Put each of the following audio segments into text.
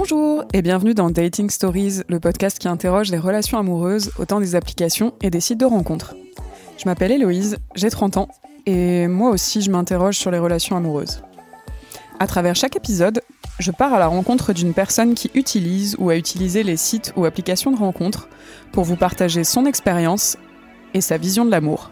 Bonjour et bienvenue dans Dating Stories, le podcast qui interroge les relations amoureuses au temps des applications et des sites de rencontres. Je m'appelle Héloïse, j'ai 30 ans et moi aussi je m'interroge sur les relations amoureuses. À travers chaque épisode, je pars à la rencontre d'une personne qui utilise ou a utilisé les sites ou applications de rencontres pour vous partager son expérience et sa vision de l'amour.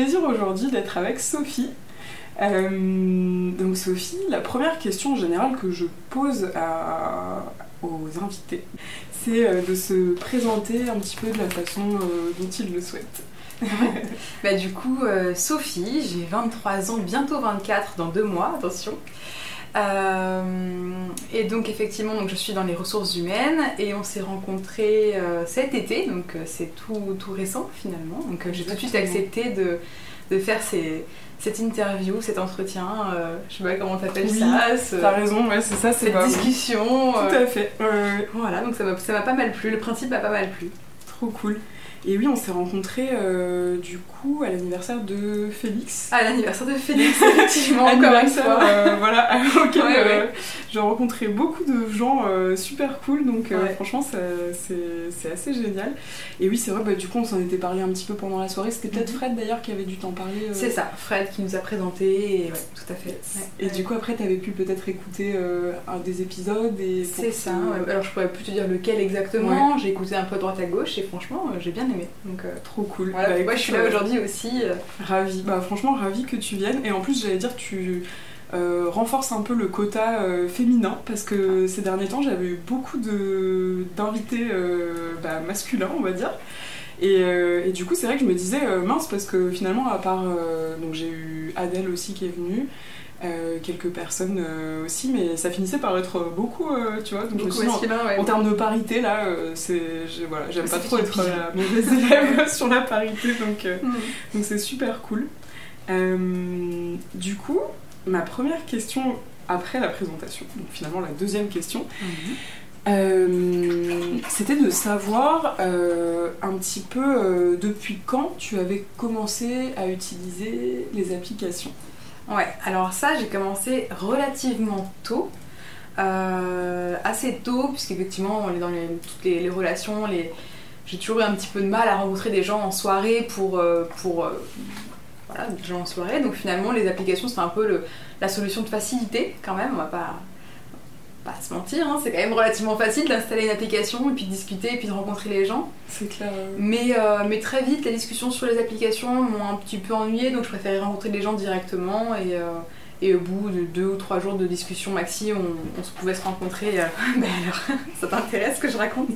Plaisir aujourd'hui d'être avec Sophie. Euh, donc Sophie, la première question en général que je pose aux invités, c'est euh, de se présenter un petit peu de la façon euh, dont ils le souhaitent. bah, du coup, Sophie, j'ai 23 ans, bientôt 24 dans deux mois, attention. Et donc effectivement, donc je suis dans les ressources humaines et on s'est rencontrés cet été, donc c'est tout, tout récent finalement. Donc j'ai tout de suite accepté de, de faire ces, cette interview, cet entretien, euh, je sais pas comment t'appelles oui, ça. T'as raison, ouais, c'est ça, c'est Cette discussion. Tout euh, à fait. voilà, donc ça m'a pas mal plu, le principe m'a pas mal plu. Trop cool. Et oui, on s'est rencontrés euh, du coup à l'anniversaire de Félix. À l'anniversaire de Félix, effectivement, encore une fois. Euh, voilà, auquel euh, j'ai rencontré beaucoup de gens super cool, donc franchement, c'est assez génial. Et oui, c'est vrai, bah, du coup, on s'en était parlé un petit peu pendant la soirée. C'était peut-être mhm. Fred d'ailleurs qui avait dû t'en parler. C'est ça, Fred qui nous a présenté, et tout à fait. Et du coup, après, t'avais pu peut-être écouter un des épisodes. C'est ça, alors je pourrais plus te dire lequel exactement. J'ai écouté un peu droite à gauche, et franchement, j'ai bien donc euh, trop cool. Voilà, bah, moi je suis là aujourd'hui aussi. Euh. Ravie. Bah franchement ravie que tu viennes. Et en plus j'allais dire tu euh, renforces un peu le quota féminin parce que ces derniers temps j'avais eu beaucoup de d'invités bah, masculins on va dire. Et, et, du coup, c'est vrai que je me disais mince parce que finalement, à part. donc, j'ai eu Adèle aussi qui est venue. Euh, quelques personnes euh, aussi, mais ça finissait par être beaucoup, euh, tu vois. Donc en, termes de parité, là, c'est, voilà, j'aime pas trop être la mauvaise élève sur la parité, donc mm. donc c'est super cool. du coup, ma première question après la présentation, donc finalement la deuxième question. Mm-hmm. c'était de savoir un petit peu depuis quand tu avais commencé à utiliser les applications? Ouais, alors ça, j'ai commencé relativement tôt. Euh, assez tôt, puisqu'effectivement, on est dans toutes les, relations, les... j'ai toujours eu un petit peu de mal à rencontrer des gens en soirée pour. Euh, pour euh, voilà, des gens en soirée. Donc finalement, les applications, c'est un peu la solution de facilité quand même. On va pas pas se mentir, hein, c'est quand même relativement facile d'installer une application et puis de discuter et puis de rencontrer les gens. C'est clair. Mais, euh, mais très vite, les discussions sur les applications m'ont un petit peu ennuyé, donc je préférais rencontrer les gens directement et, euh, et au bout de deux ou trois jours de discussion maxi, on, se pouvait se rencontrer. Euh, ben alors, ça t'intéresse ce que je raconte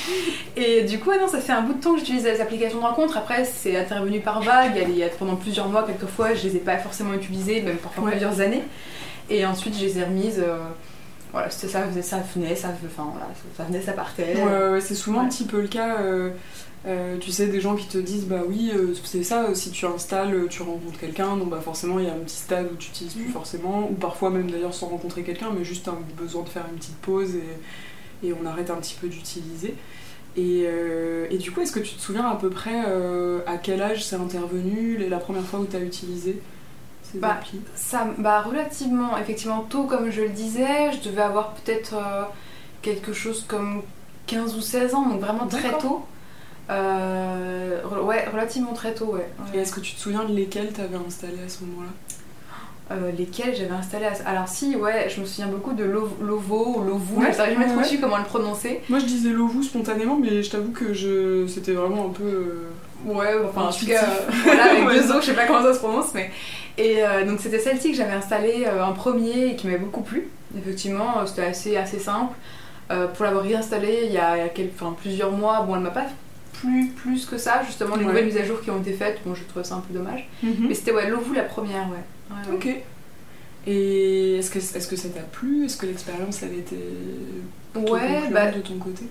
Et du coup, non, ça fait un bout de temps que j'utilise les applications de rencontre. Après, c'est intervenu par vague. Il y a pendant plusieurs mois, quelquefois, je les ai pas forcément utilisées, même parfois plusieurs années. Et ensuite, je les ai remises voilà, ça, ça venait, ça, enfin, voilà, ça venait, ça partait. Ouais, c'est souvent un petit peu le cas. Euh, euh, tu sais, des gens qui te disent bah oui, euh, c'est ça, si tu installes, tu rencontres quelqu'un, donc bah forcément il y a un petit stade où tu n'utilises plus mm. forcément, ou parfois même d'ailleurs sans rencontrer quelqu'un, mais juste un besoin de faire une petite pause et, et on arrête un petit peu d'utiliser. Et, et, du coup, est-ce que tu te souviens à peu près à quel âge c'est intervenu, la première fois où tu as utilisé bah, ça, bah, relativement, effectivement, tôt, comme je le disais, je devais avoir peut-être euh, quelque chose comme 15 ou 16 ans, donc vraiment très tôt. Euh, ouais, relativement très tôt, ouais. Et est-ce que tu te souviens de lesquels tu avais installé à ce moment-là? Euh, lesquels j'avais installé Alors si, ouais, je me souviens beaucoup de Lovo ou Lovu, ouais, j'arrive jamais trop su comment le prononcer. Moi je disais Lovu spontanément, mais je t'avoue que je... c'était vraiment un peu... Ouais, enfin en tout cas, voilà, avec deux os, je sais pas comment ça se prononce, mais... Et euh, donc c'était celle-ci que j'avais installée euh, en premier et qui m'avait beaucoup plu. Effectivement, euh, c'était assez, assez simple. pour l'avoir réinstallée il y a, plusieurs mois, bon, elle m'a pas plu plus que ça, justement, les nouvelles mises à jour qui ont été faites, bon, je trouvais ça un peu dommage. Mhm. Mais c'était, ouais, Lovu la première, ouais. ok. Et est-ce que, est -ce que ça t'a plu? Est-ce que l'expérience avait été ouais, bah, de ton côté?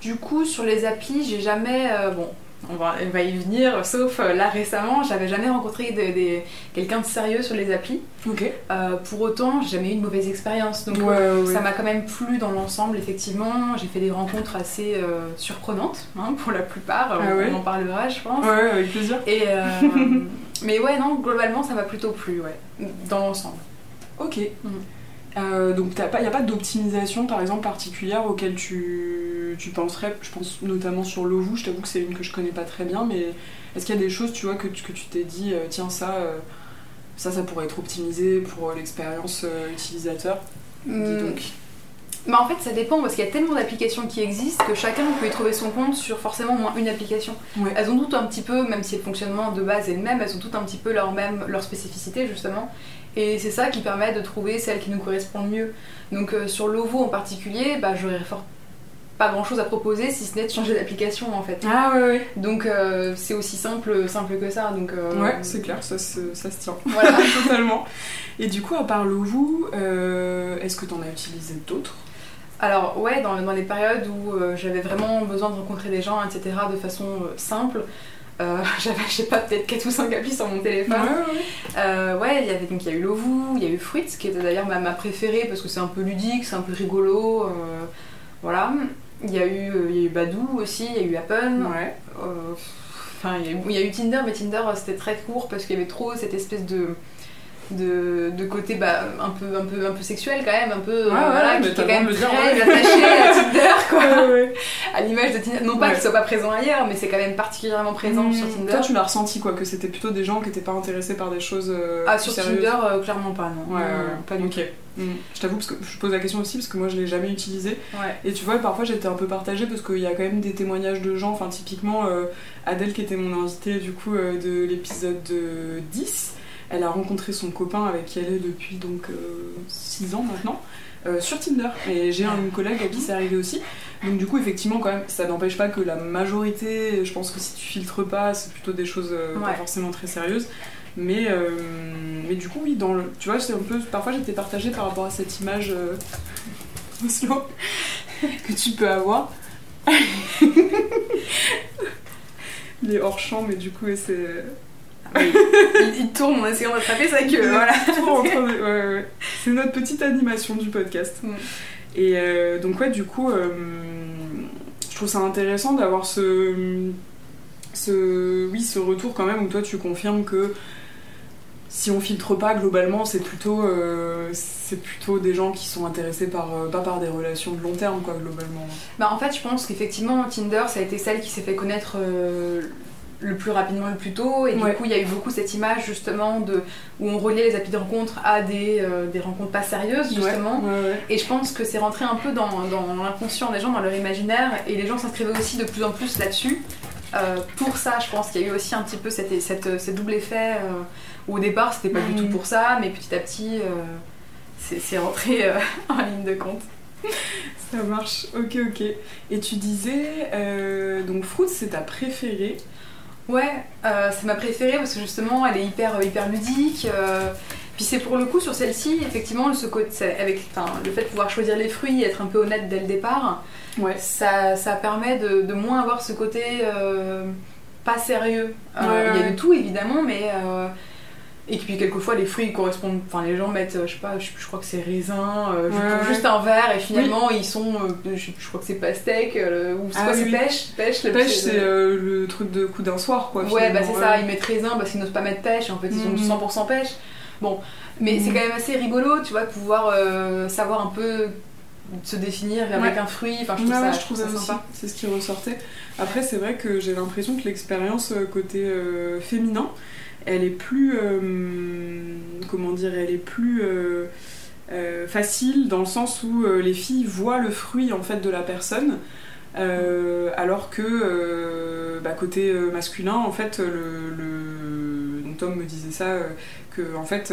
Du coup, sur les applis, j'ai jamais. bon, on va, on va y venir, sauf euh, là récemment, j'avais jamais rencontré quelqu'un de sérieux sur les applis. Euh, pour autant, j'ai jamais eu une mauvaise expérience. Donc Ouais, euh, ouais. ça m'a quand même plu dans l'ensemble, effectivement. J'ai fait des rencontres assez euh, surprenantes, hein, pour la plupart. Ah ouais On en parlera, je pense. Ouais, avec plaisir. Et, mais ouais, non, globalement, ça m'a plutôt plu, ouais, dans l'ensemble. Ok. Euh, donc il n'y a pas d'optimisation par exemple particulière auquel tu, tu penserais, je pense notamment sur Lovoo, je t'avoue que c'est une que je connais pas très bien, mais est-ce qu'il y a des choses tu vois que, tu- que tu t'es dit, euh, tiens ça, euh, ça ça pourrait être optimisé pour l'expérience euh, utilisateur Hum, donc. Bah en fait ça dépend parce qu'il y a tellement d'applications qui existent que chacun peut y trouver son compte sur forcément au moins une application. Ouais. Elles ont toutes un petit peu, même si le fonctionnement de base est le même, elles ont toutes un petit peu leur même leur spécificité justement. Et c'est ça qui permet de trouver celle qui nous correspond le mieux. Donc euh, sur Lovo en particulier, bah j'aurais fort pas grand chose à proposer si ce n'est de changer d'application en fait. Ah ouais ouais. Donc euh, c'est aussi simple, simple que ça. Donc euh, Ouais, c'est clair, ça se, ça se tient. Voilà. Totalement. Et du coup, à part euh, est-ce que t'en as utilisé d'autres? Alors ouais, dans, dans les périodes où euh, j'avais vraiment besoin de rencontrer des gens, etc., de façon simple, euh, j'avais, je sais pas, peut-être 4 ou 5 applis sur mon téléphone. ouais. Euh, ouais, il y avait donc il y a eu Lovoo, il y a eu Fruits, qui était d'ailleurs ma, ma préférée parce que c'est un peu ludique, c'est un peu rigolo, euh, voilà. Il y a eu, euh, il y a eu Badoo aussi, il y a eu Happen. Ouais. Euh, Enfin, il y, a eu- il y a eu Tinder, mais Tinder euh, c'était très court parce qu'il y avait trop cette espèce de de, de côté bah, un, peu, un, peu, un peu sexuel quand même, un peu euh, Ouais, ouais, voilà, qui, qui est quand même dire, très ouais. attaché à Tinder, quoi. Ouais. À l'image de Tinder. Non pas qu'il soit pas présent ailleurs, mais c'est quand même particulièrement présent sur Mmh, Tinder. Toi, tu l'as ressenti quoi, que c'était plutôt des gens qui étaient pas intéressés par des choses. euh, Ah, sur sérieuses Tinder, euh, clairement pas, non. Ouais, Non, pas du ok. Mmh. Je t'avoue parce que je pose la question aussi parce que moi je l'ai jamais utilisé tout. Ouais. et tu vois parfois j'étais un peu partagée parce qu'il y a quand même des témoignages de gens, enfin typiquement euh, Adèle qui était mon invitée du coup euh, de l'épisode euh, 10, elle a rencontré son copain avec qui elle est depuis donc 6 ans maintenant euh, sur Tinder et j'ai une collègue à qui c'est arrivé aussi donc du coup effectivement quand même ça n'empêche pas que la majorité je pense que si tu filtres pas c'est plutôt des choses euh, pas forcément très sérieuses mais, euh, mais du coup, oui, dans le, tu vois, c'est un peu. Parfois, j'étais partagée par rapport à cette image euh, Oslo, que tu peux avoir. Il est hors champ, mais du coup, c'est. il, il tourne en essayant d'attraper, c'est vrai que voilà. De- ouais, ouais. C'est notre petite animation du podcast. Mm. Et euh, donc, ouais, du coup, euh, je trouve ça intéressant d'avoir ce, ce, oui, ce retour quand même où toi tu confirmes que si on filtre pas globalement, c'est plutôt, euh, c'est plutôt des gens qui sont intéressés par, euh, pas par des relations de long terme, quoi, globalement. Bah en fait, je pense qu'effectivement, Tinder, ça a été celle qui s'est fait connaître euh, le plus rapidement, le plus tôt. Et Ouais. du coup, il y a eu beaucoup cette image justement de où on reliait les applis de rencontre à des, euh, des rencontres pas sérieuses, justement. Ouais, ouais, ouais. Et je pense que c'est rentré un peu dans, dans l'inconscient des gens, dans leur imaginaire, et les gens s'inscrivaient aussi de plus en plus là-dessus. Euh, pour ça, je pense qu'il y a eu aussi un petit peu cette, cette, cette double effet. euh, où au départ, c'était pas du Mhm. tout pour ça, mais petit à petit, euh, c'est c'est rentré euh, en ligne de compte. Ça marche, ok, ok. Et tu disais, euh, donc Fruits, c'est ta préférée. Ouais, euh, c'est ma préférée parce que justement, elle est hyper, hyper ludique. euh, puis c'est pour le coup sur celle-ci, effectivement, ce côté, avec le fait de pouvoir choisir les fruits et être un peu honnête dès le départ, Ouais. ça, ça permet de, de moins avoir ce côté euh, pas sérieux. Euh, Ouais, Il y a de tout évidemment, mais. Et puis quelquefois les fruits ils correspondent, enfin les gens mettent, euh, je sais pas, je, je crois que c'est raisin, euh, Ouais, juste un verre et finalement ils sont, euh, je, je crois que c'est pastèque, euh, ou c'est Ah quoi, oui, c'est oui. pêche, pêche, le Pêche, c'est le truc de coup d'un soir, quoi. Ouais, bah c'est ça, ils mettent raisin parce qu'ils n'osent pas mettre pêche, en fait ils ont du Mhm. 100% pêche. Bon, mais Mhm. c'est quand même assez rigolo, tu vois, de pouvoir savoir un peu se définir avec Ouais. un fruit, enfin je trouve Ouais, ça, ouais, je trouve ça sympa. C'est ce qui ressortait. Après, c'est vrai que j'ai l'impression que l'expérience côté euh, féminin, elle est plus. euh, comment dire Elle est plus. euh, euh, facile dans le sens où les filles voient le fruit en fait de la personne euh, alors que euh, bah, côté masculin en fait le, le- donc Tom me disait ça euh, que en fait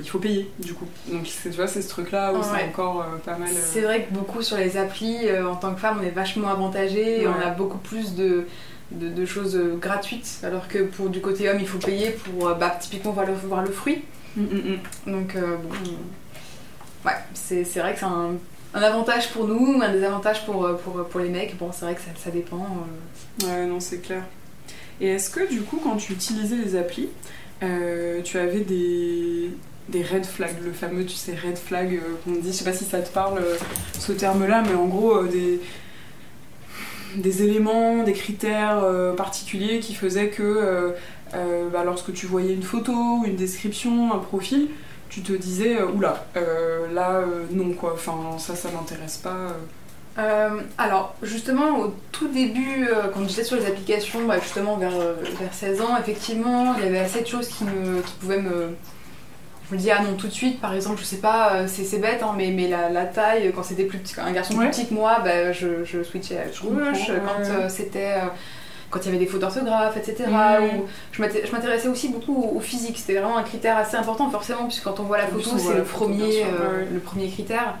il faut payer du coup donc c'est- tu vois c'est ce truc là où c'est Ouais. encore pas mal C'est vrai que beaucoup sur les applis, en tant que femme, on est vachement avantagé, et on Ouais. a beaucoup plus de, de, de choses euh, gratuites, alors que pour du côté homme, il faut payer pour euh, bah, typiquement voir le, voir le fruit. Mm, mm, mm. Donc, euh, bon, ouais, c'est vrai que c'est un, un avantage pour nous, un désavantage pour, pour, pour les mecs. Bon, c'est vrai que ça, ça dépend. euh. Ouais, non, c'est clair. Et est-ce que du coup, quand tu utilisais les applis, euh, tu avais des, des red flags, le fameux, tu sais, red flag euh, qu'on dit, je sais pas si ça te parle euh, ce terme-là, mais en gros, euh, des, des éléments, des critères euh, particuliers qui faisaient que euh, euh, bah, lorsque tu voyais une photo, une description, un profil, tu te disais, oula, là, non, quoi, enfin, ça, ça m'intéresse pas. alors, justement, au tout début, euh, quand j'étais sur les applications, bah, justement vers, vers 16 ans, effectivement, il y avait assez de choses qui, me, qui pouvaient me. Je me dis, ah non, tout de suite, par exemple, je sais pas, euh, c'est c'est bête, hein, mais, mais la, la taille, quand c'était plus petit, un garçon Ouais. plus petit que moi, bah, je, je switchais à gauche. Quand euh, c'était. euh, quand il y avait des fautes d'orthographe, etc. Ou je m'inté- je m'intéressais aussi beaucoup au, au physique. C'était vraiment un critère assez important, forcément, puisque quand on voit la photo, c'est le, premier, euh, le premier critère.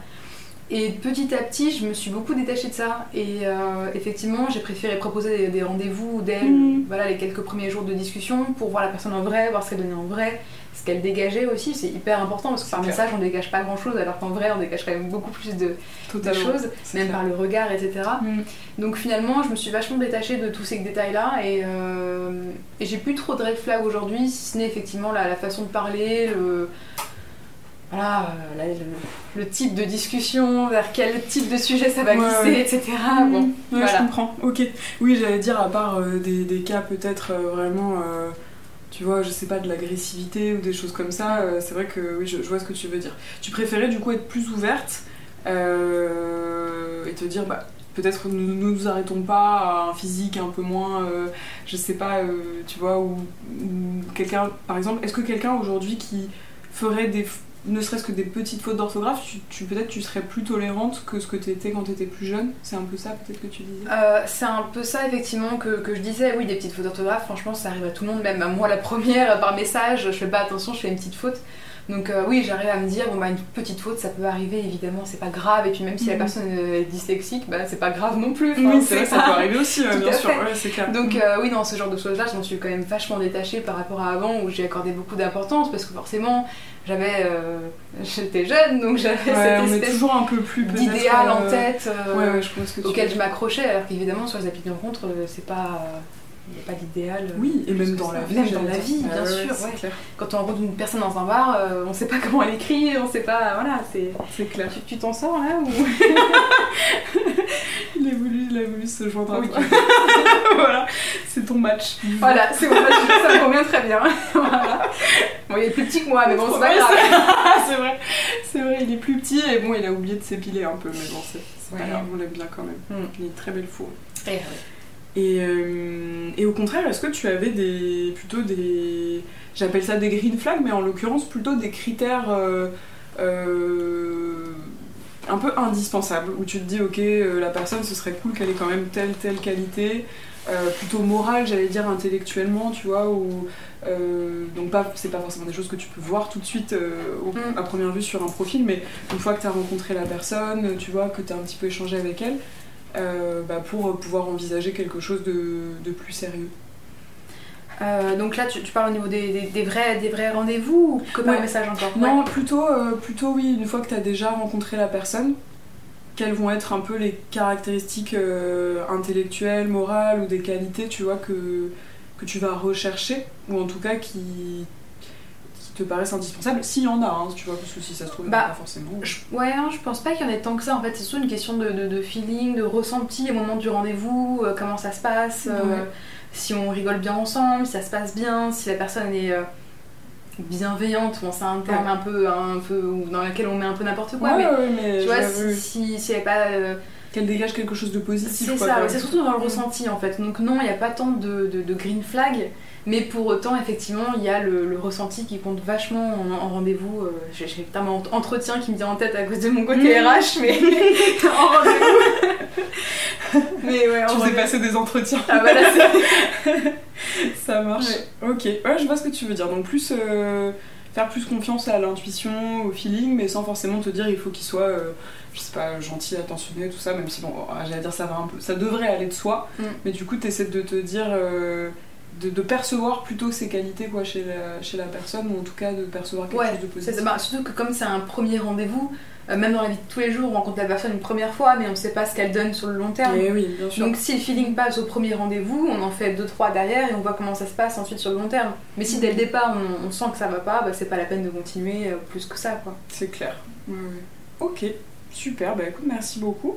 Et petit à petit, je me suis beaucoup détachée de ça. Et euh, effectivement, j'ai préféré proposer des, des rendez-vous dès Mhm. voilà, les quelques premiers jours de discussion pour voir la personne en vrai, voir ce qu'elle donnait en vrai, ce qu'elle dégageait aussi. C'est hyper important parce que par clair. message, on dégage pas grand-chose, alors qu'en vrai, on dégage quand même beaucoup plus de, choses, même clair. par le regard, etc. Mm. Donc finalement, je me suis vachement détachée de tous ces détails-là et, euh, et j'ai plus trop de red flags aujourd'hui, si ce n'est effectivement la, la façon de parler, le, voilà, euh, la- le, le type de discussion, vers quel type de sujet ça va Ouais, glisser, ouais. etc. Ah, Bon, Ouais, voilà. je comprends. Ok. Oui, j'allais dire, à part euh, des, des cas peut-être euh, vraiment, tu vois, je sais pas, de l'agressivité ou des choses comme ça, euh, c'est vrai que oui, je, vois ce que tu veux dire. Tu préférais du coup être plus ouverte euh, et te dire, bah, peut-être ne ne nous arrêtons pas à un physique un peu moins, euh, je sais pas, tu vois, ou quelqu'un, par exemple, est-ce que quelqu'un aujourd'hui qui ferait des ne serait-ce que des petites fautes d'orthographe, tu, peut-être tu serais plus tolérante que ce que tu étais quand tu plus jeune. C'est un peu ça peut-être que tu disais? Euh, c'est un peu ça effectivement que, que je disais, oui des petites fautes d'orthographe, franchement ça arrive à tout le monde, même à moi la première par message, je fais pas attention, je fais une petite faute. Donc euh, oui j'arrive à me dire, bon bah une petite faute ça peut arriver évidemment, c'est pas grave, et puis même si la Mhm. personne est dyslexique, bah c'est pas grave non plus. Enfin, oui, c'est vrai, ça peut arriver aussi, euh, bien sûr. fait. Ouais, c'est clair. Donc euh, oui, dans ce genre de choses-là, je m'en suis quand même vachement détachée par rapport à avant où j'ai accordé beaucoup d'importance parce que forcément, j'avais, euh, j'étais jeune, donc j'avais Ouais, cette espèce toujours un peu plus d'idéal en euh, tête euh, Ouais, ouais, je pense que tu auquel je m'accrochais, alors qu'évidemment sur les applis de rencontre, euh, c'est pas, il n'y a pas d'idéal. euh, Oui, et même dans la vie. Même dans la vie, bien sûr. Quand on rencontre une personne dans un bar, euh, on sait pas comment elle écrit, on sait pas, voilà, c'est. Clair. Tu- t'en sors là ou Il a voulu, il a voulu se joindre à toi. voilà, c'est ton match. Voilà, c'est bon, ça me convient très bien. voilà. Bon, il est plus petit que moi, mais bon, c'est pas grave. c'est- vrai, c'est vrai, il est plus petit et bon, il a oublié de s'épiler un peu, mais bon, c'est pas grave, on l'aime bien quand même. Mm. Il est une très belle fourre. Et, euh, et au contraire, est-ce que tu avais des plutôt des j'appelle ça des green flags, mais en l'occurrence plutôt des critères euh, euh, un peu indispensables où tu te dis ok la personne ce serait cool qu'elle ait quand même telle telle qualité plutôt morale j'allais dire intellectuellement tu vois ou donc pas c'est pas forcément des choses que tu peux voir tout de suite au- Mm. à première vue sur un profil mais une fois que tu as rencontré la personne tu vois que tu as un petit peu échangé avec elle bah, pour pouvoir envisager quelque chose de, de plus sérieux. euh, donc là, tu, tu parles au niveau des, des- des vrais, des vrais rendez-vous ou que par Ouais. message encore Non, plutôt, euh, plutôt oui, une fois que tu as déjà rencontré la personne, quelles vont être un peu les caractéristiques euh, intellectuelles, morales ou des qualités, tu vois, que, que tu vas rechercher, ou en tout cas qui te paraissent indispensables, s'il y en a, hein, tu vois, parce que si ça se trouve, Bah, pas forcément. Je- ouais, non, je pense pas qu'il y en ait tant que ça. En fait, c'est surtout une question de, de- de feeling, de ressenti au moment du rendez-vous, euh, comment ça se passe, euh, Ouais. si on rigole bien ensemble, si ça se passe bien, si la personne est euh, bienveillante. Bon, c'est un terme Ouais. un peu, un peu dans lequel on met un peu n'importe quoi, Ouais, mais tu vois, si, si, si elle est pas. Qu'elle dégage quelque chose de positif. c'est ça, c'est surtout dans le ressenti en fait. Donc, non, il n'y a pas tant de, de- de green flag. Mais pour autant, effectivement, il y a le, le ressenti qui compte vachement en, en rendez-vous. Euh, J'ai en- entretien qui me vient en tête à cause de mon côté Mm. RH, mais en rendez-vous. mais ouais, en Tu faisais rendez-vous. passer des entretiens. Ah, voilà, Ça marche. Ok, ouais, je vois ce que tu veux dire. Donc plus euh, faire plus confiance à l'intuition, au feeling, mais sans forcément te dire il faut qu'il soit, euh, je sais pas, gentil, attentionné, tout ça. Même si bon, ah, j'allais dire ça va un peu, ça devrait aller de soi. Mm. Mais du coup, t'essaies de te dire, euh, de, de percevoir plutôt ses qualités quoi chez la, chez la personne, ou en tout cas de percevoir quelque Ouais, chose de positif. Bah, surtout que comme c'est un premier rendez-vous, Euh, même dans la vie de tous les jours, on rencontre la personne une première fois, mais on ne sait pas ce qu'elle donne sur le long terme. Et oui, bien sûr. Donc si le feeling passe au premier rendez-vous, on en fait deux trois derrière et on voit comment ça se passe ensuite sur le long terme. Mais si dès le départ on, on sent que ça va pas, bah, c'est pas la peine de continuer euh, plus que ça quoi. C'est clair. Ok, super. Bah écoute, merci beaucoup.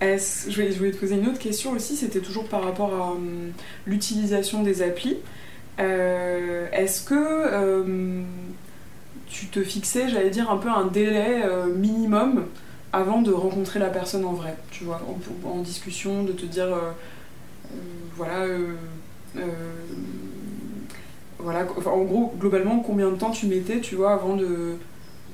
Est-ce- Je, voulais te poser une autre question aussi. C'était toujours par rapport à hum, l'utilisation des applis. Euh, Est-ce que tu te fixais, j'allais dire, un peu un délai euh, minimum avant de rencontrer la personne en vrai Tu vois, en, discussion, de te dire, euh, euh, voilà. voilà, en gros, globalement, combien de temps tu mettais, tu vois, avant de,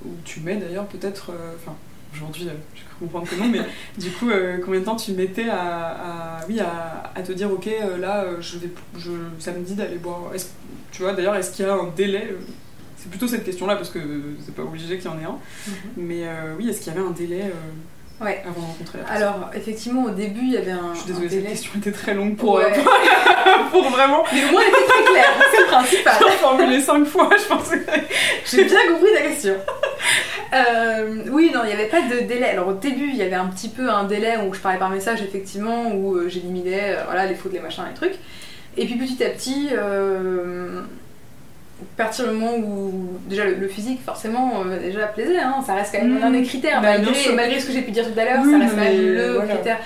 ou tu mets d'ailleurs peut-être, enfin aujourd'hui euh, je cru comprendre que non, mais du coup combien de temps tu mettais à, oui, à, te dire ok là je vais, je, ça me dit d'aller boire, tu vois d'ailleurs est-ce qu'il y a un délai C'est plutôt cette question là parce que c'est pas obligé qu'il y en ait un, mais euh, oui est-ce qu'il y avait un délai euh, Ouais. avant de rencontrer la personne? Alors effectivement au début il y avait un, Je suis un désolée, cette question était très longue pour, Ouais. pour, vraiment Mais au moins elle était très claire, c'est le principal. formuler cinq fois je pensais. J'ai bien compris ta question. Euh, oui, non, il n'y avait pas de délai. Alors au début, il y avait un petit peu un délai où je parlais par message, effectivement, où euh, j'éliminais euh, voilà, les fautes, les machins, les trucs. Et puis petit à petit, à partir du moment où déjà le, le physique, forcément, euh, déjà plaisait, hein, ça reste quand même Mhm. un des critères, Bah, malgré, malgré ce que j'ai pu dire tout à l'heure, Oui, ça reste quand même le voilà. critère.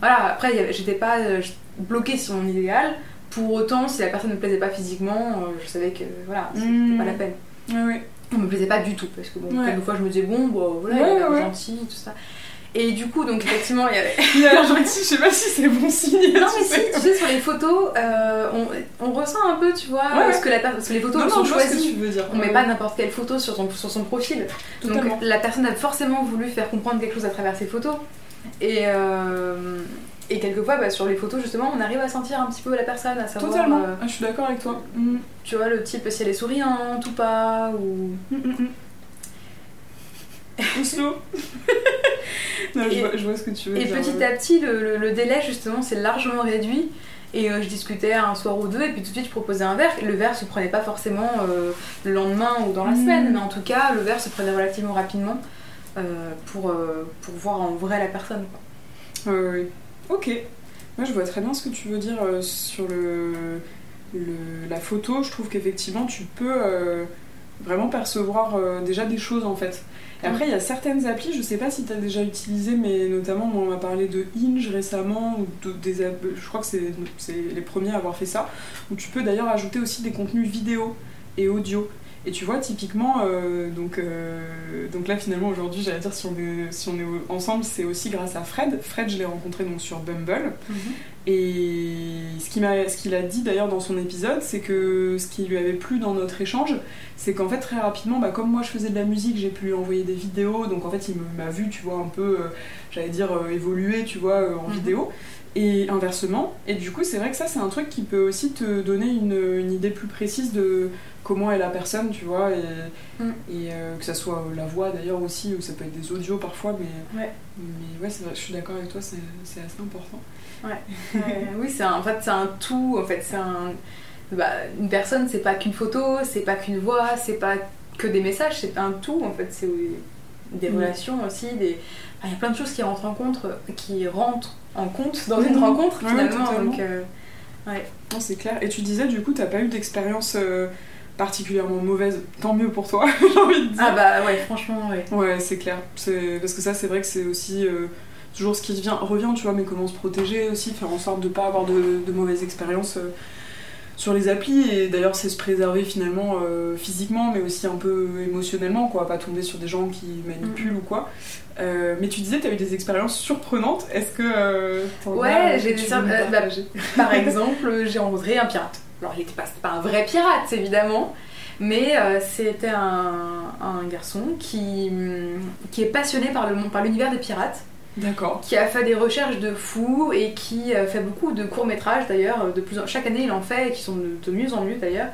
Voilà, après, j'étais pas euh, bloquée sur mon idéal. Pour autant, si la personne ne me plaisait pas physiquement, euh, je savais que voilà, c'était Mhm. pas la peine. Ouais, ouais. On me plaisait pas du tout parce que bon, Ouais. quelques fois je me disais bon, bah, voilà, il l'air ouais. gentil, tout ça. Et du coup, donc effectivement, il y avait. Il a l'air gentil, je sais pas si c'est bon signe. non, mais si, tu sais, sur les photos, euh, on, on ressent un peu, tu vois, Ouais, ouais. ce que la per- parce que les photos Non, elles non, sont ce que choisies. tu veux dire. On met pas n'importe quelle photo sur son, sur son profil. Totalement. Donc la personne a forcément voulu faire comprendre quelque chose à travers ses photos. Et, euh, et quelquefois, bah, sur les photos, justement, on arrive à sentir un petit peu la personne, à savoir, Totalement. euh, Ah, je suis d'accord avec toi. Mm. tu vois, le type, si elle est souriante ou pas, ou. Mm, mm. Oslo. non, je, Et- vois, je vois ce que tu veux Et dire. petit ouais. à petit, le, le- le délai justement s'est largement réduit. Et euh, je discutais un soir ou deux, et puis tout de suite je proposais un verre. Le verre se prenait pas forcément euh, le lendemain ou dans la Mhm. semaine, mais en tout cas, le verre se prenait relativement rapidement euh, pour, pour voir en vrai la personne. quoi. Ouais. Ok. Moi, je vois très bien ce que tu veux dire sur le, le- la photo. Je trouve qu'effectivement, tu peux vraiment percevoir euh, déjà des choses en fait. Et après, il y a certaines applis, je sais pas si tu as déjà utilisé, mais notamment, on m'a parlé de Hinge récemment, des, je crois que c'est les premiers à avoir fait ça, où tu peux d'ailleurs ajouter aussi des contenus vidéo et audio. Et tu vois, typiquement, euh, donc, euh, donc là finalement aujourd'hui, j'allais dire, si on est, si on est ensemble, c'est aussi grâce à Fred. Fred, je l'ai rencontré donc sur Bumble. Et ce qu'il ce qu'il a dit d'ailleurs dans son épisode, c'est que ce qui lui avait plu dans notre échange, c'est qu'en fait très rapidement, bah, comme moi je faisais de la musique, j'ai pu lui envoyer des vidéos, donc en fait il m'a vu, tu vois, un peu, euh, j'allais dire, euh, évoluer, tu vois, euh, en Mhm. vidéo. Et inversement, et du coup c'est vrai que ça c'est un truc qui peut aussi te donner une, une idée plus précise de comment est la personne, tu vois, et, Mm. et que ça soit la voix d'ailleurs aussi, ou ça peut être des audios parfois, mais Ouais. mais ouais, c'est vrai, je suis d'accord avec toi, c'est assez important. Euh, oui, c'est en fait c'est un tout. En fait, c'est un. bah, une personne, c'est pas qu'une photo, c'est pas qu'une voix, c'est pas que des messages, c'est un tout. En fait, c'est des Mhm. relations aussi, des. Il y a plein de choses qui rentrent en compte, qui rentrent en compte dans une Mhm. rencontre Ouais, finalement. donc, euh, Non, c'est clair. Et tu disais, du coup, t'as pas eu d'expérience euh, particulièrement mauvaise. Tant mieux pour toi, j'ai envie de dire. Ah bah ouais, franchement, ouais. Ouais, c'est clair. C'est- Parce que ça, c'est vrai que c'est aussi euh, toujours ce qui vient, revient, tu vois, mais comment se protéger aussi, faire en sorte de pas avoir de, de mauvaises expériences euh, sur les applis. Et d'ailleurs, c'est se préserver finalement euh, physiquement, mais aussi un peu émotionnellement, quoi. Pas tomber sur des gens qui manipulent Mm. ou quoi. Euh, mais tu disais, t'as eu des expériences surprenantes. Est-ce que. Ouais, as, j'ai des tu bah, Par exemple, j'ai rencontré un pirate. Alors, il était pas, un vrai pirate, évidemment, mais euh, c'était un, un garçon qui, hum, qui est passionné par, le, par l'univers des pirates. Qui a fait des recherches de fou et qui euh, fait beaucoup de courts-métrages d'ailleurs. De plus en- chaque année, il en fait et qui sont de, mieux en mieux d'ailleurs.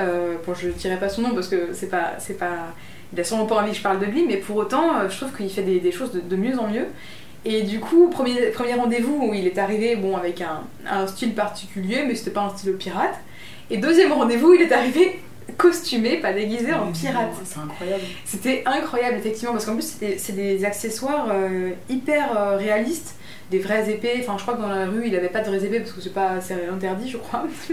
Euh, bon, je ne dirai pas son nom parce que c'est pas, c'est pas, il a sûrement pas envie que je parle de lui, mais pour autant, euh, je trouve qu'il fait des, choses de, mieux en mieux. Et du coup, premier, rendez-vous où il est arrivé bon, avec un, un style particulier, mais c'était pas un style pirate. Et deuxième rendez-vous, il est arrivé costumé, pas déguisé, en pirate. C'est incroyable. C'était incroyable, effectivement, parce qu'en plus, c'était- c'est des accessoires euh, hyper euh, réalistes, des vraies épées. Enfin, je crois que dans la rue, il avait pas de vraies épées parce que c'est pas interdit, je crois.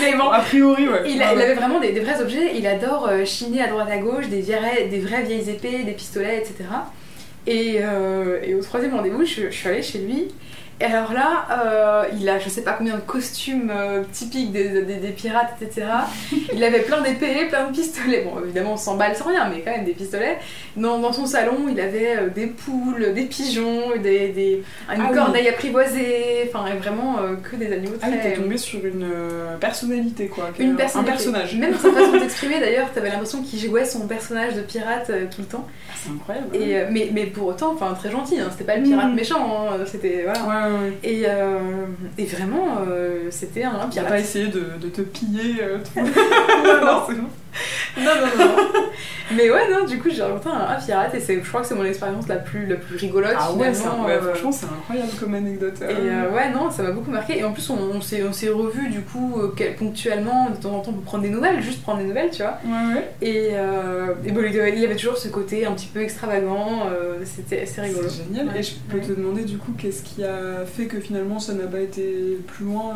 Mais bon. A priori, ouais. Il, a- avait vraiment des, des vrais objets, il adore euh, chiner à droite à gauche, des, vieilles- des vraies vieilles épées, des pistolets, etc. Et, et au troisième rendez-vous, je, je suis allée chez lui. Et alors là, euh, il a je sais pas combien de costumes euh, typiques des, des- des pirates, etc. Il avait plein d'épées, plein de pistolets. Bon, évidemment, on s'emballe sans rien, mais quand même des pistolets. Dans, dans son salon, il avait euh, des poules, des pigeons, des, des, une Ah oui. corneille apprivoisée, enfin, vraiment que des animaux Ah très. t'es tombé sur une personnalité, quoi. Une personnalité. Un personnage. Même sa façon d'exprimer d'ailleurs, t'avais l'impression qu'il jouait son personnage de pirate tout le temps. Ah, C'est incroyable. Et, mais, mais pour autant, enfin très gentil, hein, c'était pas le pirate Mhm. méchant, hein, c'était voilà. Ouais, ouais, ouais. Et, euh, et vraiment, euh, c'était un Il a pirate. pas essayé de, de te piller euh, tout. non, non, c'est bon. Non, non, non. mais ouais, non, du coup, j'ai rencontré un, pirate et c'est, je crois que c'est mon expérience la plus, la plus rigolote. Ah ouais, c'est ouais, euh, franchement, c'est incroyable comme anecdote. Et euh, ouais, non, ça m'a beaucoup marqué. Et en plus, on, on s'est, revus du coup euh, ponctuellement, de temps en temps, pour prendre des nouvelles, juste prendre des nouvelles, tu vois. Ouais, ouais. Et, euh, et bon, il y avait- toujours ce côté un petit peu extravagant, euh, c'était assez rigolo. C'est génial. Ouais. Et je peux te demander du coup, qu'est-ce qui a fait que finalement ça n'a pas été plus loin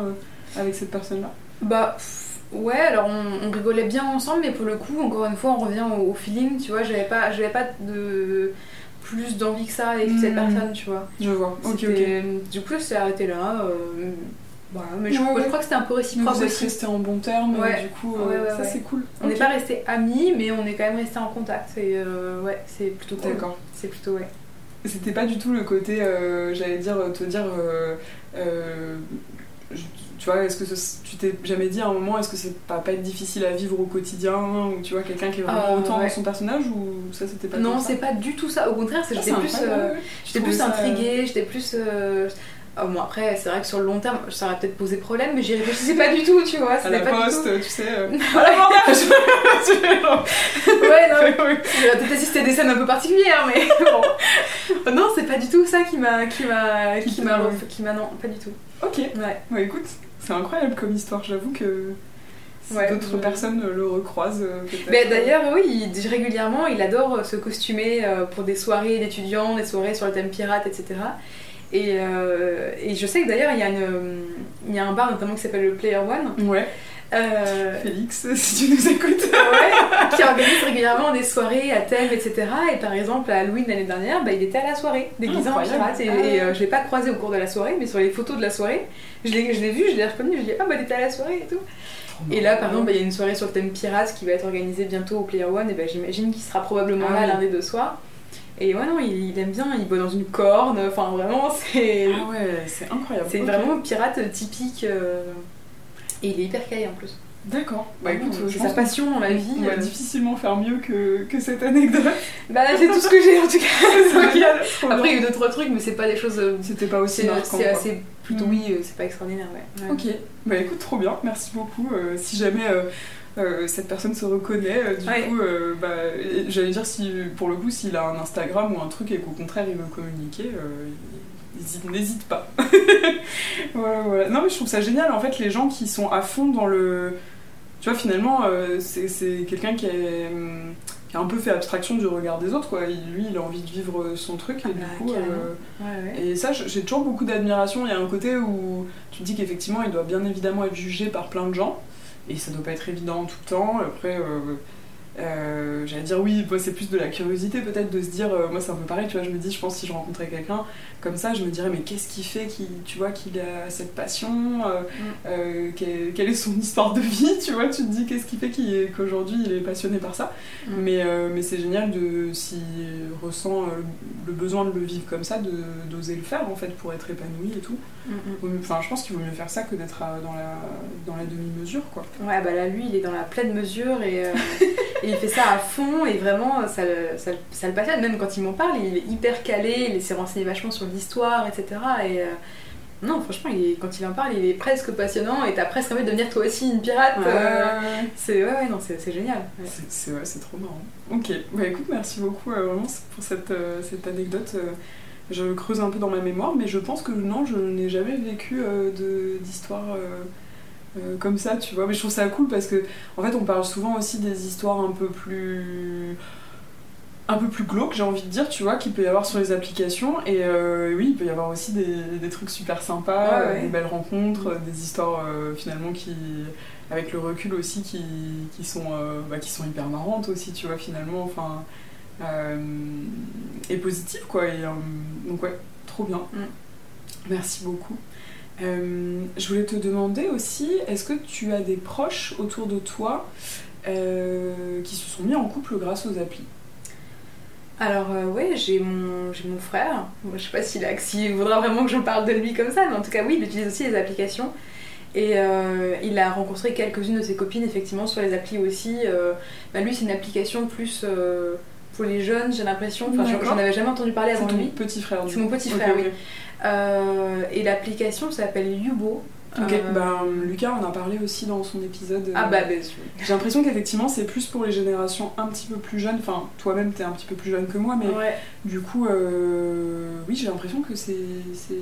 avec cette personne-là? Bah pff, ouais, alors on, on rigolait bien ensemble, mais pour le coup, encore une fois, on revient au, au feeling, tu vois, j'avais pas, j'avais pas de plus d'envie que ça avec cette Mhm. personne, tu vois. Je vois. Ok, ok. Du coup, c'est arrêté là. euh, voilà, mais je, Ouais, je ouais. crois que c'était un peu réciproque vous aussi. restés en bon terme, Ouais. du coup, euh, ça c'est cool. On n'est pas restés amis, mais on est quand même restés en contact. Et euh, ouais, c'est plutôt cool. D'accord. C'est plutôt ouais. C'était pas du tout le côté, euh, j'allais dire, te dire, je- vois, est-ce que ce- tu t'es jamais dit à un moment, est-ce que c'est pas, pas être difficile à vivre au quotidien, ou tu vois, quelqu'un qui est vraiment Euh, autant ouais. dans son personnage, ou ça c'était pas Non, c'est pas du tout ça. Au contraire, c'est- Ah, j'étais plus, euh, j'étais plus ça, intriguée, j'étais plus. euh, ah, bon, après, c'est vrai que sur le long terme, ça aurait peut-être posé problème, mais j'y réfléchissais pas du tout, tu vois. À la pas poste, tu sais. euh, à la. Ouais, non. J'aurais peut-être assisté à des scènes un peu particulières, mais bon. Non, c'est pas du tout ça qui m'a. qui m'a. qui m'a. Qui m'a. non, pas du tout. Ok, Ouais. ouais, écoute, c'est incroyable comme histoire, j'avoue que Ouais, d'autres ouais. personnes le recroisent, euh, peut-être. Mais d'ailleurs, oui, il- régulièrement, il adore se costumer euh, pour des soirées d'étudiants, des soirées sur le thème pirate, etc. Et, euh, et je sais que d'ailleurs, il y, a une- il y a un bar notamment qui s'appelle le Player One. Ouais, euh, Félix, si tu nous écoutes. ouais, qui organise régulièrement des soirées à thème, etc. Et par exemple, à Halloween l'année dernière, bah, il était à la soirée, déguisé en pirate. Et, Ah. et, euh, je l'ai pas croisé au cours de la soirée, mais sur les photos de la soirée, je l'ai je l'ai vu, je l'ai reconnu, je lui ai dit Ah, bah, il était à la soirée et tout. Et là, par exemple, bah, il y a une soirée sur le thème pirate qui va être organisée bientôt au Player One, et bah, j'imagine qu'il sera probablement Ah là oui. l'un des deux soirs. Et ouais, non, il, il aime bien, il boit dans une corne, enfin vraiment, c'est. Ah ouais, c'est incroyable. C'est vraiment pirate typique. euh, Et il est hyper calé en plus. D'accord. Bah écoute, je c'est sa passion dans la vie. On va euh. difficilement faire mieux que, que cette anecdote. Bah c'est tout ce que j'ai en tout cas. Après il y a eu deux trois trucs mais c'est pas des choses. euh, C'était pas aussi marquant. c'est assez plutôt Mm. oui, euh, c'est pas extraordinaire ouais. Ok, bah écoute, trop bien, merci beaucoup. Si jamais euh, cette personne se reconnaît, euh, du Ouais. coup, euh, bah, j'allais dire, si, pour le coup, s'il a un Instagram ou un truc et qu'au contraire il veut communiquer, n'hésite pas. voilà, voilà. Non, mais je trouve ça génial, en fait, les gens qui sont à fond dans le. Tu vois, finalement, euh, c'est c'est quelqu'un qui, hum, qui a un peu fait abstraction du regard des autres, quoi. Il- lui, il a envie de vivre son truc, et Ah du bah, coup. euh, Ouais, ouais. et ça, j'ai toujours beaucoup d'admiration. Il y a un côté où tu te dis qu'effectivement, il doit bien évidemment être jugé par plein de gens. Et ça doit pas être évident tout le temps. Après, euh, euh, j'allais dire oui, moi, c'est plus de la curiosité peut-être de se dire. euh, moi, c'est un peu pareil, tu vois. Je me dis, je pense si je rencontrais quelqu'un comme ça, je me dirais, mais qu'est-ce qui fait qu'il, tu vois, qu'il a cette passion euh, euh, quelle, quelle est son histoire de vie, tu vois. Tu te dis, qu'est-ce qui fait qu'il qu'aujourd'hui il est passionné par ça. Mm. Mais, mais c'est génial de s'il ressent le besoin de le vivre comme ça, de d'oser le faire en fait pour être épanoui et tout. Mm, mm. Enfin, je pense qu'il vaut mieux faire ça que d'être dans la, dans la demi-mesure quoi. Ouais, bah là, lui, il est dans la pleine mesure et, et il fait ça à fond et vraiment, ça le, ça, le- ça le passionne. Même quand il m'en parle, il est hyper calé, il s'est renseigné vachement sur l'histoire, etc. Et euh, non, franchement, il est- quand il en parle, il est presque passionnant et t'as presque envie de devenir toi aussi une pirate. euh, c'est ouais, ouais, non, c'est génial. Ouais. C'est- C'est ouais, c'est trop marrant. Ok, bah écoute, merci beaucoup euh, vraiment pour cette, cette anecdote. je creuse un peu dans ma mémoire, mais je pense que non, je n'ai jamais vécu euh, d'histoire euh, euh, comme ça, tu vois. Mais je trouve ça cool parce que, en fait, on parle souvent aussi des histoires un peu plus. un peu plus glauques, j'ai envie de dire, tu vois, qu'il peut y avoir sur les applications. Et euh, oui, il peut y avoir aussi des, des trucs super sympas, Ouais, ouais. des belles rencontres, des histoires euh, finalement qui. avec le recul aussi, qui, qui, sont, euh, bah, qui sont hyper marrantes aussi, tu vois, finalement. Enfin. euh, et positives, quoi. Et, euh, donc, ouais, trop bien. Mm. Merci beaucoup. Euh, je voulais te demander aussi, est-ce que tu as des proches autour de toi euh, qui se sont mis en couple grâce aux applis? Alors euh, ouais, j'ai mon, j'ai mon frère. Je sais pas s'il, a, s'il voudra vraiment que je parle de lui comme ça, mais en tout cas oui, il utilise aussi les applications. Et euh, il a rencontré quelques-unes de ses copines effectivement sur les applis aussi. Euh, bah, lui c'est une application plus euh, pour les jeunes, j'ai l'impression. Enfin, j'en- avais jamais entendu parler C'est avant ton lui. petit frère. C'est mon petit frère, oui. Et l'application s'appelle Yubo. Ok, Euh, ben, Lucas en a parlé aussi dans son épisode. euh, Ah bah, bah, J'ai l'impression qu'effectivement c'est plus pour les générations un petit peu plus jeunes. Enfin, toi-même t'es un petit peu plus jeune que moi, mais ouais. du coup, euh, oui, j'ai l'impression que c'est c'est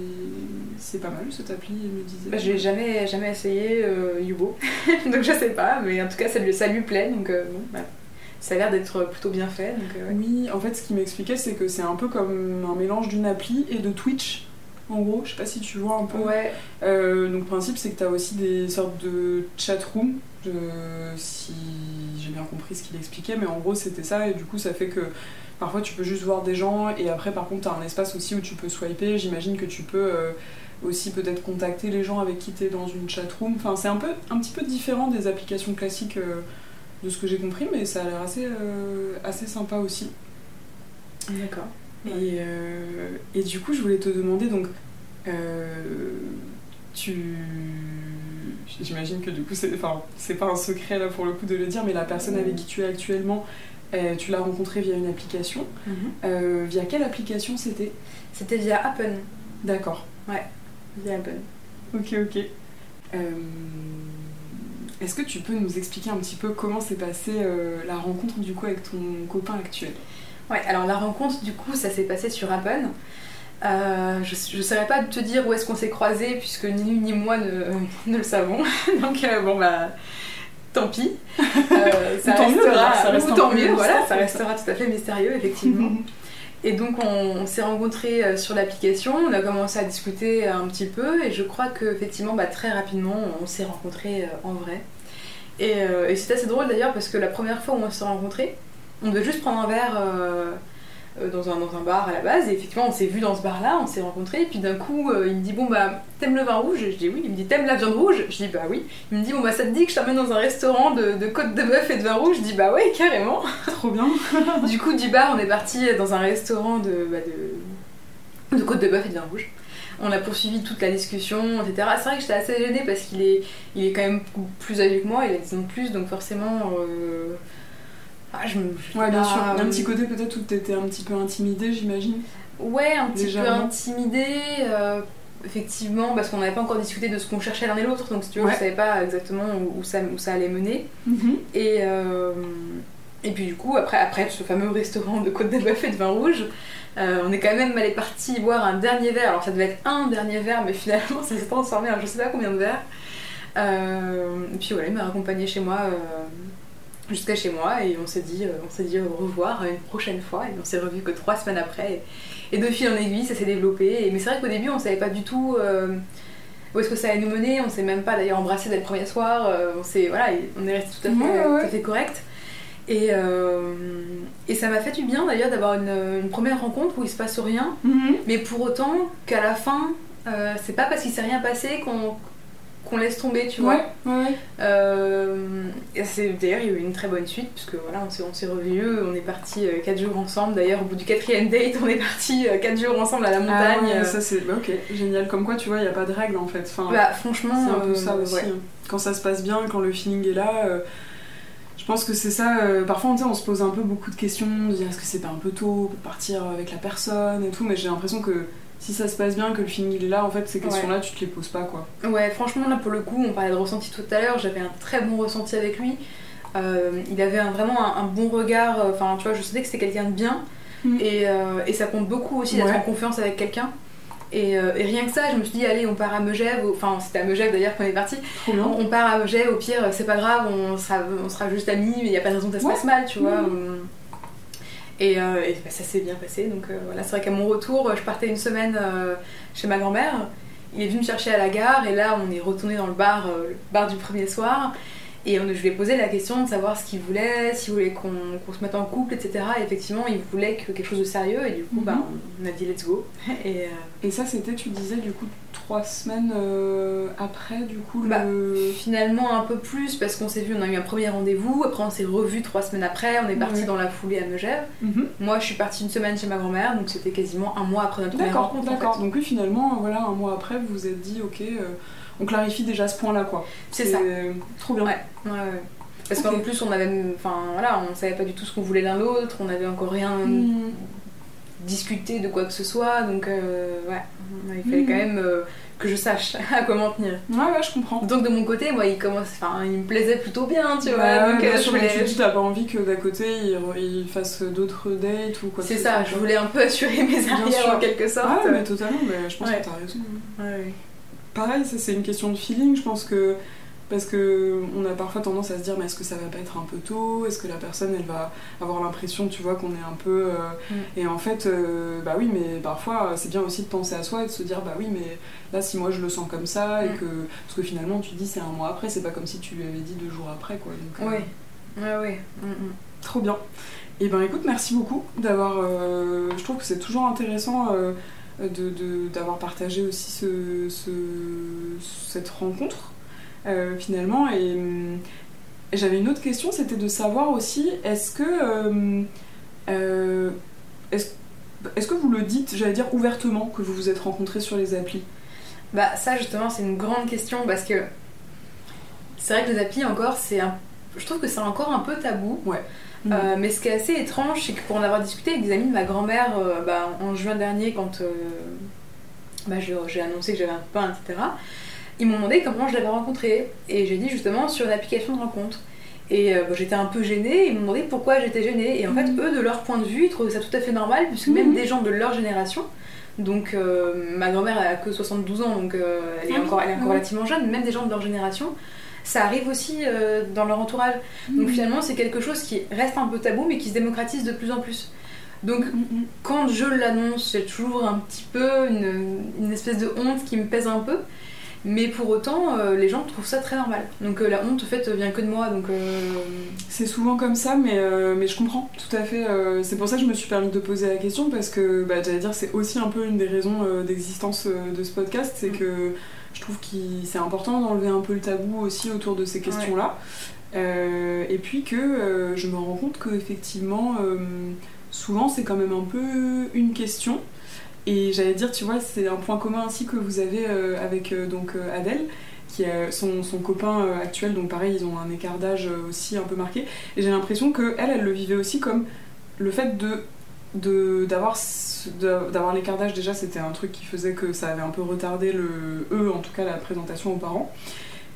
c'est pas mal cette appli, il me disait. Bah, je l'ai jamais, jamais essayé euh, Yubo, donc je sais pas, mais en tout cas ça lui, ça lui plaît, donc euh, bon, bah, ça a l'air d'être plutôt bien fait. Donc, euh, ouais. Oui, en fait, ce qu'il m'expliquait, c'est que c'est un peu comme un mélange d'une appli et de Twitch. En gros, je sais pas si tu vois un peu. Ouais, Euh, donc, le principe, c'est que tu as aussi des sortes de chat room, de... si j'ai bien compris ce qu'il expliquait, mais en gros, c'était ça, et du coup, ça fait que parfois tu peux juste voir des gens, et après, par contre, tu as un espace aussi où tu peux swiper. J'imagine que tu peux euh, aussi peut-être contacter les gens avec qui tu es dans une chat room. Enfin, c'est un, peu, un petit peu différent des applications classiques euh, de ce que j'ai compris, mais ça a l'air assez, euh, assez sympa aussi. d'accord. Et, euh, et du coup, je voulais te demander, donc, euh, tu... J'imagine que du coup, c'est enfin, c'est pas un secret là pour le coup de le dire, mais la personne avec qui tu es actuellement, euh, tu l'as rencontrée via une application. Euh, via quelle application c'était? C'était via Appen. D'accord. Via Appen. Ok, ok. Est-ce que tu peux nous expliquer un petit peu comment s'est passée la rencontre du coup avec ton copain actuel? Ouais, alors la rencontre, du coup, ça s'est passé sur Appen. Euh, je ne saurais pas te dire où est-ce qu'on s'est croisés, puisque ni lui ni moi ne, ne le savons. Donc, euh, bon, bah, tant pis. Euh, ça tant mieux, restera, d'ailleurs, ça ou tant mieux, voilà, ça restera tout à fait mystérieux, effectivement. Et donc, on, on s'est rencontrés euh, sur l'application, on a commencé à discuter un petit peu, et je crois que, effectivement, bah, très rapidement, on s'est rencontrés en vrai. Et, et c'était assez drôle d'ailleurs, parce que la première fois où on s'est rencontrés, on devait juste prendre un verre euh, euh, dans, un, dans un bar à la base, et effectivement on s'est vu dans ce bar là, on s'est rencontrés, et puis d'un coup euh, il me dit bon bah t'aimes le vin rouge? Je dis oui, il me dit t'aimes la viande rouge? Je dis bah oui. Il me dit bon bah ça te dit que je t'emmène dans un restaurant de, de côte de bœuf et de vin rouge? Je dis bah ouais carrément. Trop bien. du coup du bar on est parti dans un restaurant de, bah, de, de côte de bœuf et de vin rouge. On a poursuivi toute la discussion, etc. C'est vrai que j'étais assez gênée parce qu'il est, il est quand même plus âgé que moi, il a 10 ans de plus, donc forcément. euh, ah, je me, je Ouais, bien sûr. Un petit côté peut-être où t'étais un petit peu intimidée, j'imagine. Ouais, un petit peu intimidée, euh, effectivement, parce qu'on n'avait pas encore discuté de ce qu'on cherchait l'un et l'autre, donc si tu veux, Ouais. on savait pas exactement où, où ça, où ça allait mener. Et, euh, et puis du coup, après, après ce fameux restaurant de côte de bœuf et de vin rouge, euh, on est quand même allé parti boire un dernier verre. Alors ça devait être un dernier verre, mais finalement ça s'est transformé en je sais pas combien de verres. Et puis voilà, il m'a raccompagné chez moi. Jusqu'à chez moi et on s'est dit euh, on s'est dit au revoir une prochaine fois et on s'est revu que trois semaines après. Et, de fil en aiguille ça s'est développé et, mais c'est vrai qu'au début on savait pas du tout euh, où est-ce que ça allait nous mener. On s'est même pas d'ailleurs embrassé dès le premier soir euh, on s'est voilà on est resté tout à fait, Ouais, ouais. tout à fait correct. Et, euh, et ça m'a fait du bien d'ailleurs d'avoir une, une première rencontre où il se passe rien. Mais pour autant qu'à la fin c'est pas parce qu'il s'est rien passé qu'on qu'on laisse tomber tu vois Ouais, ouais, euh, c'est- D'ailleurs, il y a eu une très bonne suite, puisque voilà, on s'est, on s'est revus, on est partis 4 jours ensemble. D'ailleurs, au bout du quatrième date, on est partis 4 jours ensemble à la montagne. Ah ouais, Euh, ça c'est bah, ok, génial. Comme quoi, tu vois, il n'y a pas de règle en fait. Enfin, bah, franchement, c'est un peu euh, ça aussi. ouais. hein. Quand ça se passe bien, quand le feeling est là, euh, je pense que c'est ça. euh, parfois, on se pose un peu beaucoup de questions, de dire est-ce que c'est pas un peu tôt pour partir avec la personne et tout, mais j'ai l'impression que si ça se passe bien, que le feeling il est là, en fait, ces questions-là, tu te les poses pas quoi. Ouais, franchement, là pour le coup, on parlait de ressenti tout à l'heure, j'avais un très bon ressenti avec lui. Euh, il avait un- vraiment un, un bon regard, euh, enfin, tu vois, je sentais que c'était quelqu'un de bien. Mm. Et, euh, et ça compte beaucoup aussi d'être Ouais. en confiance avec quelqu'un. Et, euh, et rien que ça, je me suis dit, allez, on part à Megève, enfin c'était à Megève d'ailleurs quand on est parti, on, on part à Megève, au pire, c'est pas grave, on sera, on sera juste amis, mais il n'y a pas de raison que ça se Ouais. passe mal, tu vois. Mhm. Et, euh, et, bah, ça s'est bien passé, donc euh, voilà, c'est vrai qu'à mon retour, je partais une semaine euh, chez ma grand-mère, il est venu me chercher à la gare, et là on est retourné dans le bar, euh, le bar du premier soir, et on, je lui ai posé la question de savoir ce qu'il voulait, s'il voulait qu'on se mette en couple, etc. Et effectivement, il voulait que quelque chose de sérieux, et du coup, Mhm. bah, on a dit let's go. Et, euh, Et ça, c'était, tu disais, du coup, trois semaines euh, après, du coup, Bah, le. Finalement un peu plus parce qu'on s'est vu, on a eu un premier rendez-vous, après on s'est revu trois semaines après, on est parti Ouais. dans la foulée à Megève. Mhm. Moi je suis partie une semaine chez ma grand-mère, donc c'était quasiment un mois après notre première D'accord, rencontre. en d'accord. fait. Donc oui, finalement, voilà, un mois après, vous vous êtes dit, ok, euh, on clarifie déjà ce point-là, quoi. C'est ça. Trop bien. Ouais, ouais, ouais. Parce qu'en plus on avait, enfin voilà, on savait pas du tout ce qu'on voulait l'un l'autre, on avait encore rien Mhm. Discuté de quoi que ce soit, donc euh, ouais, il fallait Mhm. quand même euh, que je sache à quoi m'en tenir. Ouais, ouais, je comprends. Donc de mon côté, moi il commence, enfin il me plaisait plutôt bien, tu vois, Ouais, donc bien euh, je sûr, mais voulais. tu t'as pas envie que d'à côté, il, il fasse d'autres dates ou quoi C'est ce ça, je voulais un peu assurer mes arrières en quelque sorte. Ah, mais totalement, mais je pense Ouais. que t'as raison. Ouais, ouais. Pareil, c'est une question de feeling, je pense que parce que on a parfois tendance à se dire mais est-ce que ça va pas être un peu tôt? Est-ce que la personne elle va avoir l'impression, tu vois, qu'on est un peu euh, Mm. et en fait euh, bah oui, mais parfois c'est bien aussi de penser à soi et de se dire bah oui, mais là si moi je le sens comme ça et Mm. que parce que finalement tu dis c'est un mois après, c'est pas comme si tu lui avais dit deux jours après quoi. Donc, ouais. Mm, mm. Trop bien. Et ben écoute, merci beaucoup d'avoir. euh, je trouve que c'est toujours intéressant euh, de, de- d'avoir partagé aussi ce, ce- cette rencontre finalement. Et hum, j'avais une autre question, c'était de savoir aussi, est-ce que euh, euh, est-ce, est-ce que vous le dites, j'allais dire ouvertement, que vous vous êtes rencontrés sur les applis? Bah ça justement c'est une grande question parce que c'est vrai que les applis encore c'est un... Je trouve que c'est encore un peu tabou. Euh, mais ce qui est assez étrange, c'est que pour en avoir discuté avec des amis de ma grand-mère euh, bah, en juin dernier, quand euh, bah, j'ai annoncé que j'avais un copain, etc., ils m'ont demandé comment je l'avais rencontré. Et j'ai dit justement sur une application de rencontre. Et euh, bah, j'étais un peu gênée, ils m'ont demandé pourquoi j'étais gênée. Et en fait, Mhm. eux, de leur point de vue, ils trouvaient ça tout à fait normal, puisque même Mhm. des gens de leur génération, donc euh, ma grand-mère a que 72 ans, donc euh, elle, est Ah encore, elle est encore ouais. relativement jeune, même des gens de leur génération, ça arrive aussi dans leur entourage. Donc Mhm. finalement, c'est quelque chose qui reste un peu tabou, mais qui se démocratise de plus en plus. Donc Mhm. quand je l'annonce, j'ai toujours un petit peu une, une espèce de honte qui me pèse un peu. Mais pour autant, euh, les gens trouvent ça très normal. Donc euh, la honte, en fait, vient que de moi. Donc euh, C'est souvent comme ça, mais, mais je comprends tout à fait. c'est pour ça que je me suis permis de poser la question, parce que bah, j'allais dire c'est aussi un peu une des raisons d'existence de ce podcast, c'est Mm. que je trouve que c'est important d'enlever un peu le tabou aussi autour de ces questions-là. Et puis que je me rends compte qu'effectivement, euh, souvent c'est quand même un peu une question. Et j'allais dire, tu vois, c'est un point commun ainsi que vous avez euh, avec euh, donc euh, Adèle, qui est son, son copain actuel, donc pareil, ils ont un écart d'âge aussi un peu marqué. Et j'ai l'impression que elle, le vivait aussi comme le fait de d'avoir d'avoir l'écart d'âge. Déjà c'était un truc qui faisait que ça avait un peu retardé le eux en tout cas la présentation aux parents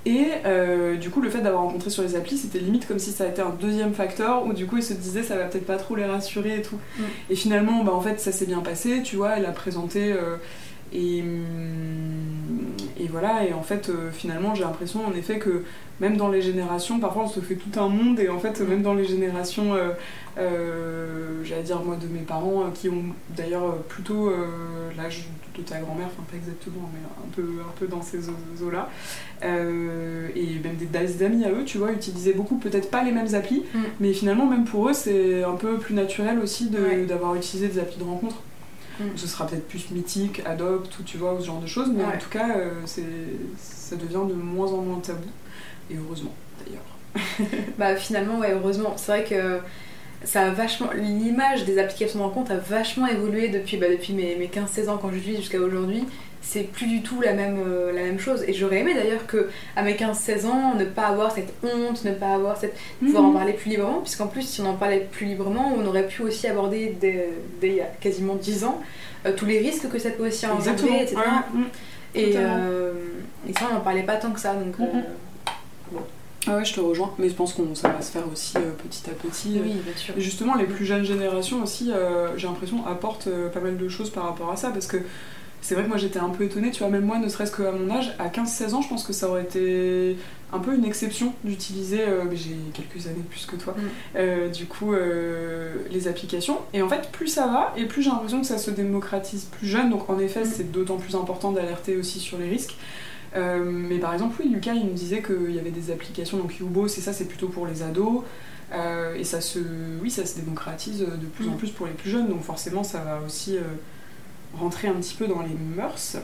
et euh, du coup le fait d'avoir rencontré sur les applis c'était limite comme si ça a été un deuxième facteur où du coup ils se disaient ça va peut-être pas trop les rassurer et tout. Mm. et finalement bah en fait ça s'est bien passé tu vois elle a présenté euh, et, hum, et voilà, et en fait, euh, finalement, j'ai l'impression en effet que même dans les générations, parfois on se fait tout un monde, et en fait, même dans les générations, j'allais dire moi, de mes parents, euh, qui ont d'ailleurs euh, plutôt euh, l'âge de ta grand-mère, enfin pas exactement, mais un peu, un peu dans ces eaux- eaux-là, euh, et même des, amis à eux, tu vois, utilisaient beaucoup, peut-être pas les mêmes applis, Mm. mais finalement, même pour eux, c'est un peu plus naturel aussi de- Ouais. d'avoir utilisé des applis de rencontre. Mm. Ce sera peut-être plus mythique, adopt, ou tu vois, ou ce genre de choses, mais en tout cas, euh, c'est, ça devient de moins en moins tabou, et heureusement d'ailleurs. Bah finalement, ouais, heureusement. C'est vrai que ça a vachement. L'image des applications de rencontre a vachement évolué depuis, bah, depuis mes, mes 15-16 ans quand je vis jusqu'à aujourd'hui. C'est plus du tout la même, euh, la même chose. Et j'aurais aimé d'ailleurs que à mes 15-16 ans, ne pas avoir cette honte, ne pas avoir cette. pouvoir en parler plus librement, puisqu'en plus, si on en parlait plus librement, on aurait pu aussi aborder dès, dès il y a quasiment 10 ans euh, tous les risques que ça peut aussi engendrer, etc. Et, euh, et ça, on n'en parlait pas tant que ça. Donc, euh, Mhm. Ah ouais, je te rejoins, mais je pense que ça va se faire aussi euh, petit à petit. oui, bien sûr. Et justement, les plus jeunes générations aussi, euh, j'ai l'impression, apportent euh, pas mal de choses par rapport à ça, parce que c'est vrai que moi j'étais un peu étonnée, tu vois, même moi, ne serait-ce qu'à mon âge, à 15-16 ans, je pense que ça aurait été un peu une exception d'utiliser, mais j'ai quelques années plus que toi, Mm. du coup, les applications. Et en fait, plus ça va, et plus j'ai l'impression que ça se démocratise plus jeune, donc en effet, Mm. c'est d'autant plus important d'alerter aussi sur les risques. Euh, mais par exemple, oui, Lucas, il nous disait qu'il y avait des applications, donc Yubo, c'est ça, c'est plutôt pour les ados. Euh, et ça se, oui, ça se démocratise de plus en Mm. plus pour les plus jeunes, donc forcément, ça va aussi euh, rentrer un petit peu dans les mœurs.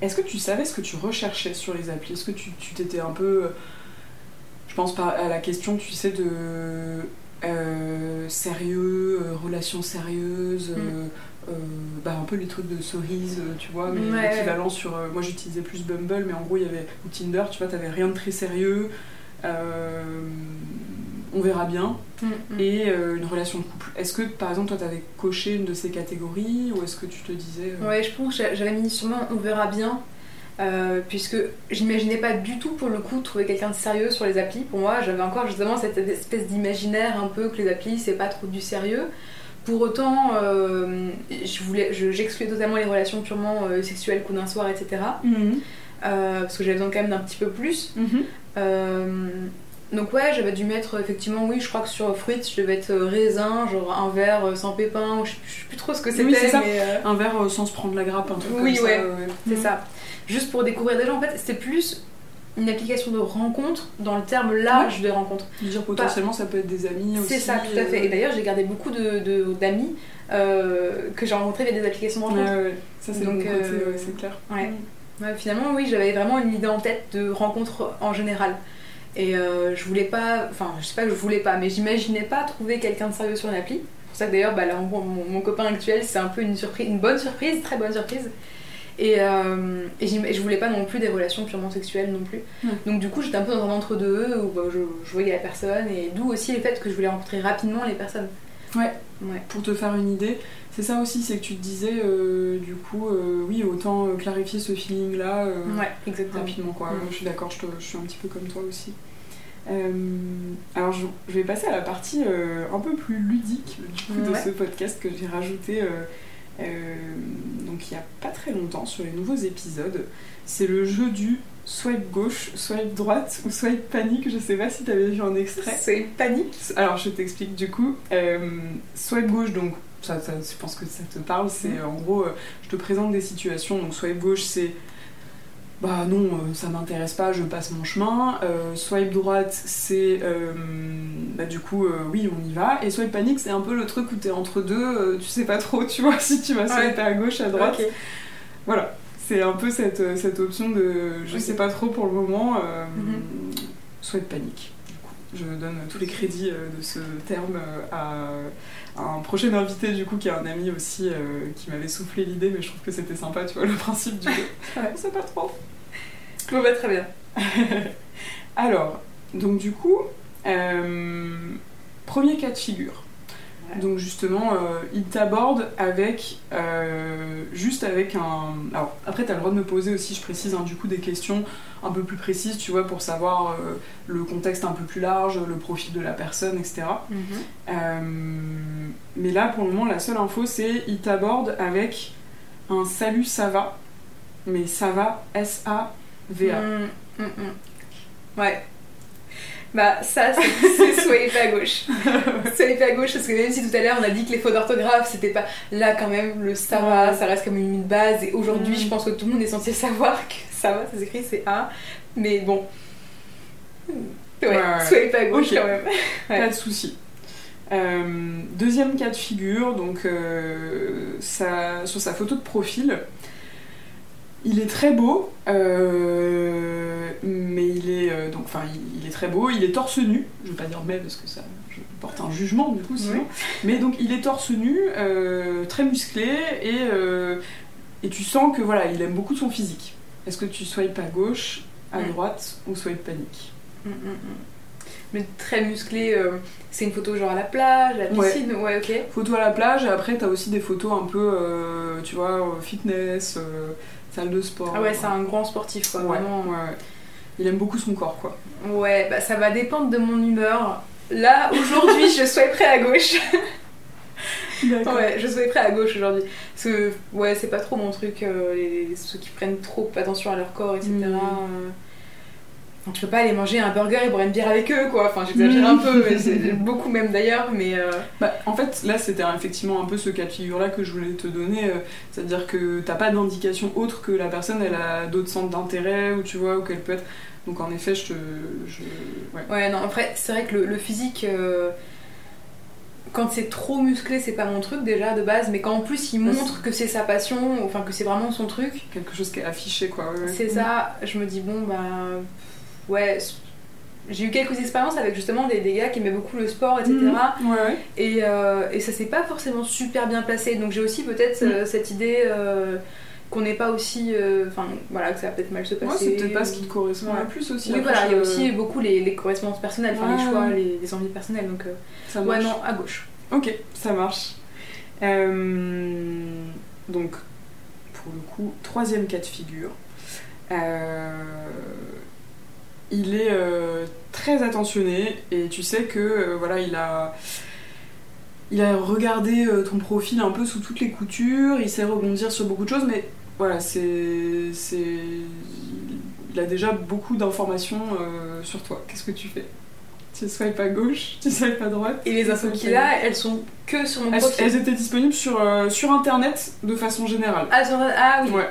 Est-ce que tu savais ce que tu recherchais sur les applis? Est-ce que tu t'étais un peu. Je pense à la question, tu sais, de euh, sérieux, euh, relations sérieuses, Mm. euh, euh, bah, un peu les trucs de cerise, euh, tu vois, mais Ouais. l'équivalent sur. euh, moi j'utilisais plus Bumble, mais en gros il y avait. Ou Tinder, tu vois, t'avais rien de très sérieux. euh, on verra bien. Mm, mm. Et une relation de couple. Est-ce que par exemple toi t'avais coché une de ces catégories ou est-ce que tu te disais. Ouais, je pense que j'a- j'avais mis sûrement on verra bien. puisque j'imaginais pas du tout pour le coup trouver quelqu'un de sérieux sur les applis. Pour moi, j'avais encore justement cette espèce d'imaginaire un peu que les applis c'est pas trop du sérieux. Pour autant, euh, je voulais, je- j'excluais totalement les relations purement euh, sexuelles, coup d'un soir, etc. Mhm. Euh, parce que j'avais besoin quand même d'un petit peu plus. Mhm. Donc ouais, j'avais dû mettre effectivement, oui, je crois que sur Fruits, je devais être raisin, genre un verre sans pépins, ou je, je sais plus trop ce que c'était, Oui, c'est ça. Un verre sans se prendre la grappe, un truc Oui, comme ça. ouais. c'est ça. Juste pour découvrir des gens, en fait, c'était plus une application de rencontre dans le terme large rencontres. Je veux dire potentiellement ça peut être des amis aussi. C'est ça, tout à fait. euh, Et d'ailleurs, j'ai gardé beaucoup de- de- d'amis euh, que j'ai rencontrés via des applications de rencontre. Ouais, ouais. Ça c'est Donc, euh, ouais, c'est clair. ouais. Ouais, finalement, oui, j'avais vraiment une idée en tête de rencontre en général. Et euh, je voulais pas, enfin, je sais pas que je voulais pas, mais j'imaginais pas trouver quelqu'un de sérieux sur une appli. C'est pour ça que d'ailleurs, bah, là, mon, mon copain actuel, c'est un peu une surprise, une bonne surprise, très bonne surprise. Et, euh, et je voulais pas non plus des relations purement sexuelles non plus. Ouais. Donc du coup, j'étais un peu dans un entre-deux où bah, je, je voyais la personne, et d'où aussi le fait que je voulais rencontrer rapidement les personnes. Ouais. Ouais. Pour te faire une idée, c'est ça aussi, c'est que tu te disais, euh, du coup, euh, oui, autant clarifier ce feeling-là Ouais, exactement. rapidement, quoi. Mm. Moi, je suis d'accord, je, suis un petit peu comme toi aussi. Alors, je, je vais passer à la partie un peu plus ludique du coup, de ce podcast que j'ai rajouté donc il y a pas très longtemps sur les nouveaux épisodes. C'est le jeu du swipe gauche, swipe droite ou swipe panique. Je sais pas si t'avais vu un extrait. C'est une panique. Alors je t'explique du coup. Euh, swipe gauche, donc ça, ça- je pense que ça te parle, c'est euh, en gros, euh, je te présente des situations. Donc swipe gauche, c'est bah non, euh, ça m'intéresse pas, je passe mon chemin. Euh, swipe droite, c'est euh, bah du coup, euh, oui, on y va. Et swipe panique, c'est un peu le truc où t'es entre deux, tu sais pas trop, tu vois, si tu vas swiper à gauche, à droite. Voilà, c'est un peu cette, cette option de je sais pas trop pour le moment, Mhm. souhaite panique. Je donne tous les crédits euh, de ce terme euh, à, un prochain invité du coup qui est un ami aussi euh, qui m'avait soufflé l'idée, mais je trouve que c'était sympa, tu vois, le principe du jeu. Ouais. Sait pas trop. Bon bah très bien. Alors, donc du coup, euh, premier cas de figure. Donc justement, euh, il t'aborde avec euh, juste avec un. Alors après, t'as le droit de me poser aussi, je précise, hein, du coup des questions un peu plus précises, tu vois, pour savoir euh, le contexte un peu plus large, le profil de la personne, etc. Euh, mais là, pour le moment, la seule info, c'est il t'aborde avec un salut, ça va, mais ça va, S-A-V-A. Mm, mm, mm. Ouais. Bah ça c'est c'est swipe à gauche. swipe à gauche parce que même si tout à l'heure on a dit que les fautes d'orthographe c'était pas là quand même le ça va, ça reste comme une base et aujourd'hui Mm. je pense que tout le monde est censé savoir que ça va, ça s'écrit c'est A. Mais bon. Ouais, Ouais, ouais. swipe à gauche quand même. Ouais. Pas de souci. Euh, deuxième cas de figure, donc euh, sa- sur sa photo de profil, il est très beau, euh, mais il est euh, donc, enfin, il, il est très beau. Il est torse nu. Je vais pas dire mais parce que ça, je porte un jugement du coup sinon. Oui. Mais donc il est torse nu, euh, très musclé et et tu sens que voilà, il aime beaucoup son physique. Est-ce que tu swipes à gauche, à Mm. droite ou swipe panique? Mm, mm. Mais très musclé, c'est une photo genre à la plage, à la Ouais. piscine, ouais, ok. Photos à la plage et après t'as aussi des photos un peu, tu vois, fitness, salle de sport. Ah ouais, c'est un grand sportif quoi, Ouais, vraiment. ouais, ouais. Il aime beaucoup son corps quoi. Ouais, bah ça va dépendre de mon humeur. Là, aujourd'hui, je souhaiterais à gauche. D'accord. Ouais, je prêt à gauche aujourd'hui. Parce que, ouais, c'est pas trop mon truc, euh, les- ceux qui prennent trop attention à leur corps, etc. Euh. Tu peux pas aller manger un burger et boire une bière avec eux, quoi. Enfin, j'exagère un peu, mais c'est beaucoup même d'ailleurs, mais. euh, Bah, en fait, là, c'était effectivement un peu ce cas de figure-là que je voulais te donner. euh, C'est-à-dire que t'as pas d'indication autre que la personne, elle a d'autres centres d'intérêt, ou tu vois, ou qu'elle peut être. Donc, en effet, je te. Je... Ouais. Ouais, non, après, c'est vrai que le, le physique, euh, quand c'est trop musclé, c'est pas mon truc déjà de base, mais quand en plus il montre que c'est sa passion, enfin que c'est vraiment son truc, Quelque chose qui est affiché, quoi. ouais. c'est ça, je me dis, bon, bah. Ouais. J'ai eu quelques expériences avec justement des, des gars qui aimaient beaucoup le sport, etc. Mhm. Ouais, ouais. Et, euh, et ça s'est pas forcément super bien placé. Donc j'ai aussi peut-être Mm. euh, cette idée euh, qu'on n'est pas aussi. Enfin, voilà, que ça va peut-être mal se Ouais, passer. c'est peut-être pas ce qui te correspond Ouais. le plus aussi. Oui, voilà, il y a aussi beaucoup les, les correspondances personnelles, enfin les Ouais, choix, ouais. les, les envies personnelles. Donc, Ça ouais, non, à gauche. Ok, ça marche. Donc, pour le coup, troisième cas de figure. Euh, il est euh, très attentionné et tu sais que euh, voilà, il a, il a regardé euh, ton profil un peu sous toutes les coutures, il sait rebondir sur beaucoup de choses, mais voilà, c'est, c'est, il a déjà beaucoup d'informations sur toi. Qu'est-ce que tu fais? Tu swipes à gauche, tu swipes à droite? Et les infos qu'il a, elles sont que sur mon elles, profil? elles étaient disponibles sur, sur internet de façon générale? Ah, sur- ah oui. Ouais.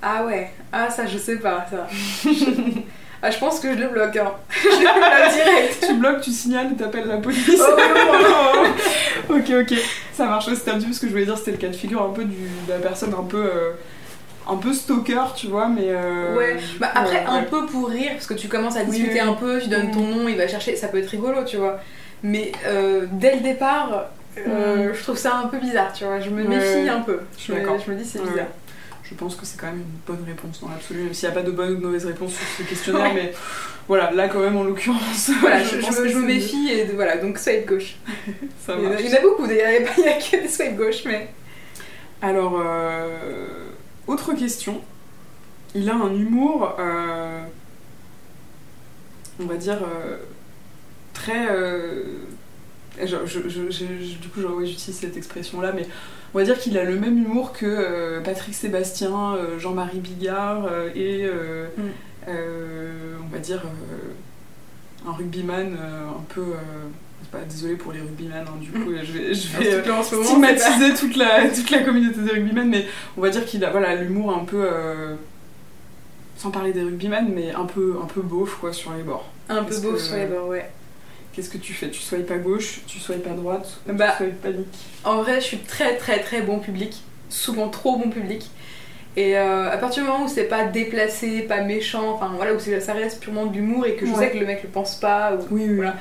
Ah ouais. Ah ça, je sais pas, ça. ah, je pense que je le bloque, hein. je le bloque direct. tu bloques, tu signales t'appelles la police. Oh, ok, ok. Ça marche. Ouais, C'était un petit peu ce que je voulais dire. C'était le cas de figure un peu du, de la personne un peu, euh, un peu stalker, tu vois, mais. euh, Ouais, bah coup, après euh, un peu pour rire, parce que tu commences à discuter oui. un peu, tu donnes Mm. ton nom, il va chercher, ça peut être rigolo, tu vois. Mais euh, dès le départ, euh, je trouve ça un peu bizarre, tu vois. Je me Mm. Méfie ouais. un peu. Je. Je me dis c'est Ouais, bizarre. Je pense que c'est quand même une bonne réponse dans l'absolu, même s'il n'y a pas de bonne ou de mauvaise réponse sur ce questionnaire, Ouais. mais voilà, là quand même en l'occurrence. Voilà, je, me- je méfie et de- voilà, donc swipe gauche. Ça Il y en a- il y en a beaucoup d'ailleurs, il n'y a, que des swipe gauche, mais. Alors, euh, autre question. Il a un humour, euh, on va dire, euh, très... je- du coup, j'utilise cette expression-là, mais on va dire qu'il a le même humour que euh, Patrick Sébastien, euh, Jean-Marie Bigard euh, et, Mm. on va dire, un rugbyman un peu... pas, désolé pour les rugbyman, hein, du coup, je vais, je vais, euh, moment, stigmatiser toute la, toute la communauté des rugbymen, mais on va dire qu'il a voilà, l'humour un peu. euh, sans parler des rugbymen, mais un peu, un peu beauf quoi, sur les bords. un peu Est-ce beau que- sur les bords, ouais. Qu'est-ce que tu fais? Tu swipes à gauche, tu swipes à droite, Bah, tu swipes panique En vrai, je suis très très très bon public, souvent trop bon public. Et euh, à partir du moment où c'est pas déplacé, pas méchant, enfin voilà, où ça reste purement de l'humour et que je Ouais. sais que le mec le pense pas, ou Oui, oui, Voilà.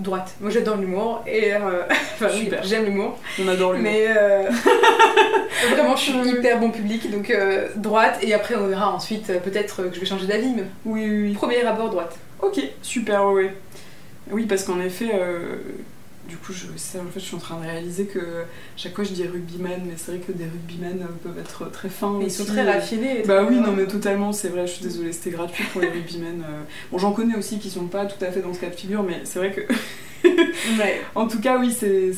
Droite. Moi j'adore l'humour et euh, enfin j'aime l'humour, on adore l'humour. mais euh, vraiment je suis hyper bon public donc euh, droite et après on verra ensuite peut-être que je vais changer d'avis mais Oui, oui, oui. premier abord droite. Ok, super, ouais. Oui, parce qu'en effet, euh, du coup, je, ça, en fait, je suis en train de réaliser que chaque fois je dis rugbyman, mais c'est vrai que des rugbymen euh, peuvent être très fins. Mais ils sont très et- raffinés. et Bah oui, non mais totalement, c'est vrai, je suis désolée, c'était gratuit pour les rugbymen. euh. Bon, j'en connais aussi qui sont pas tout à fait dans ce cas de figure, mais c'est vrai que... Ouais. En tout cas, oui, c'est...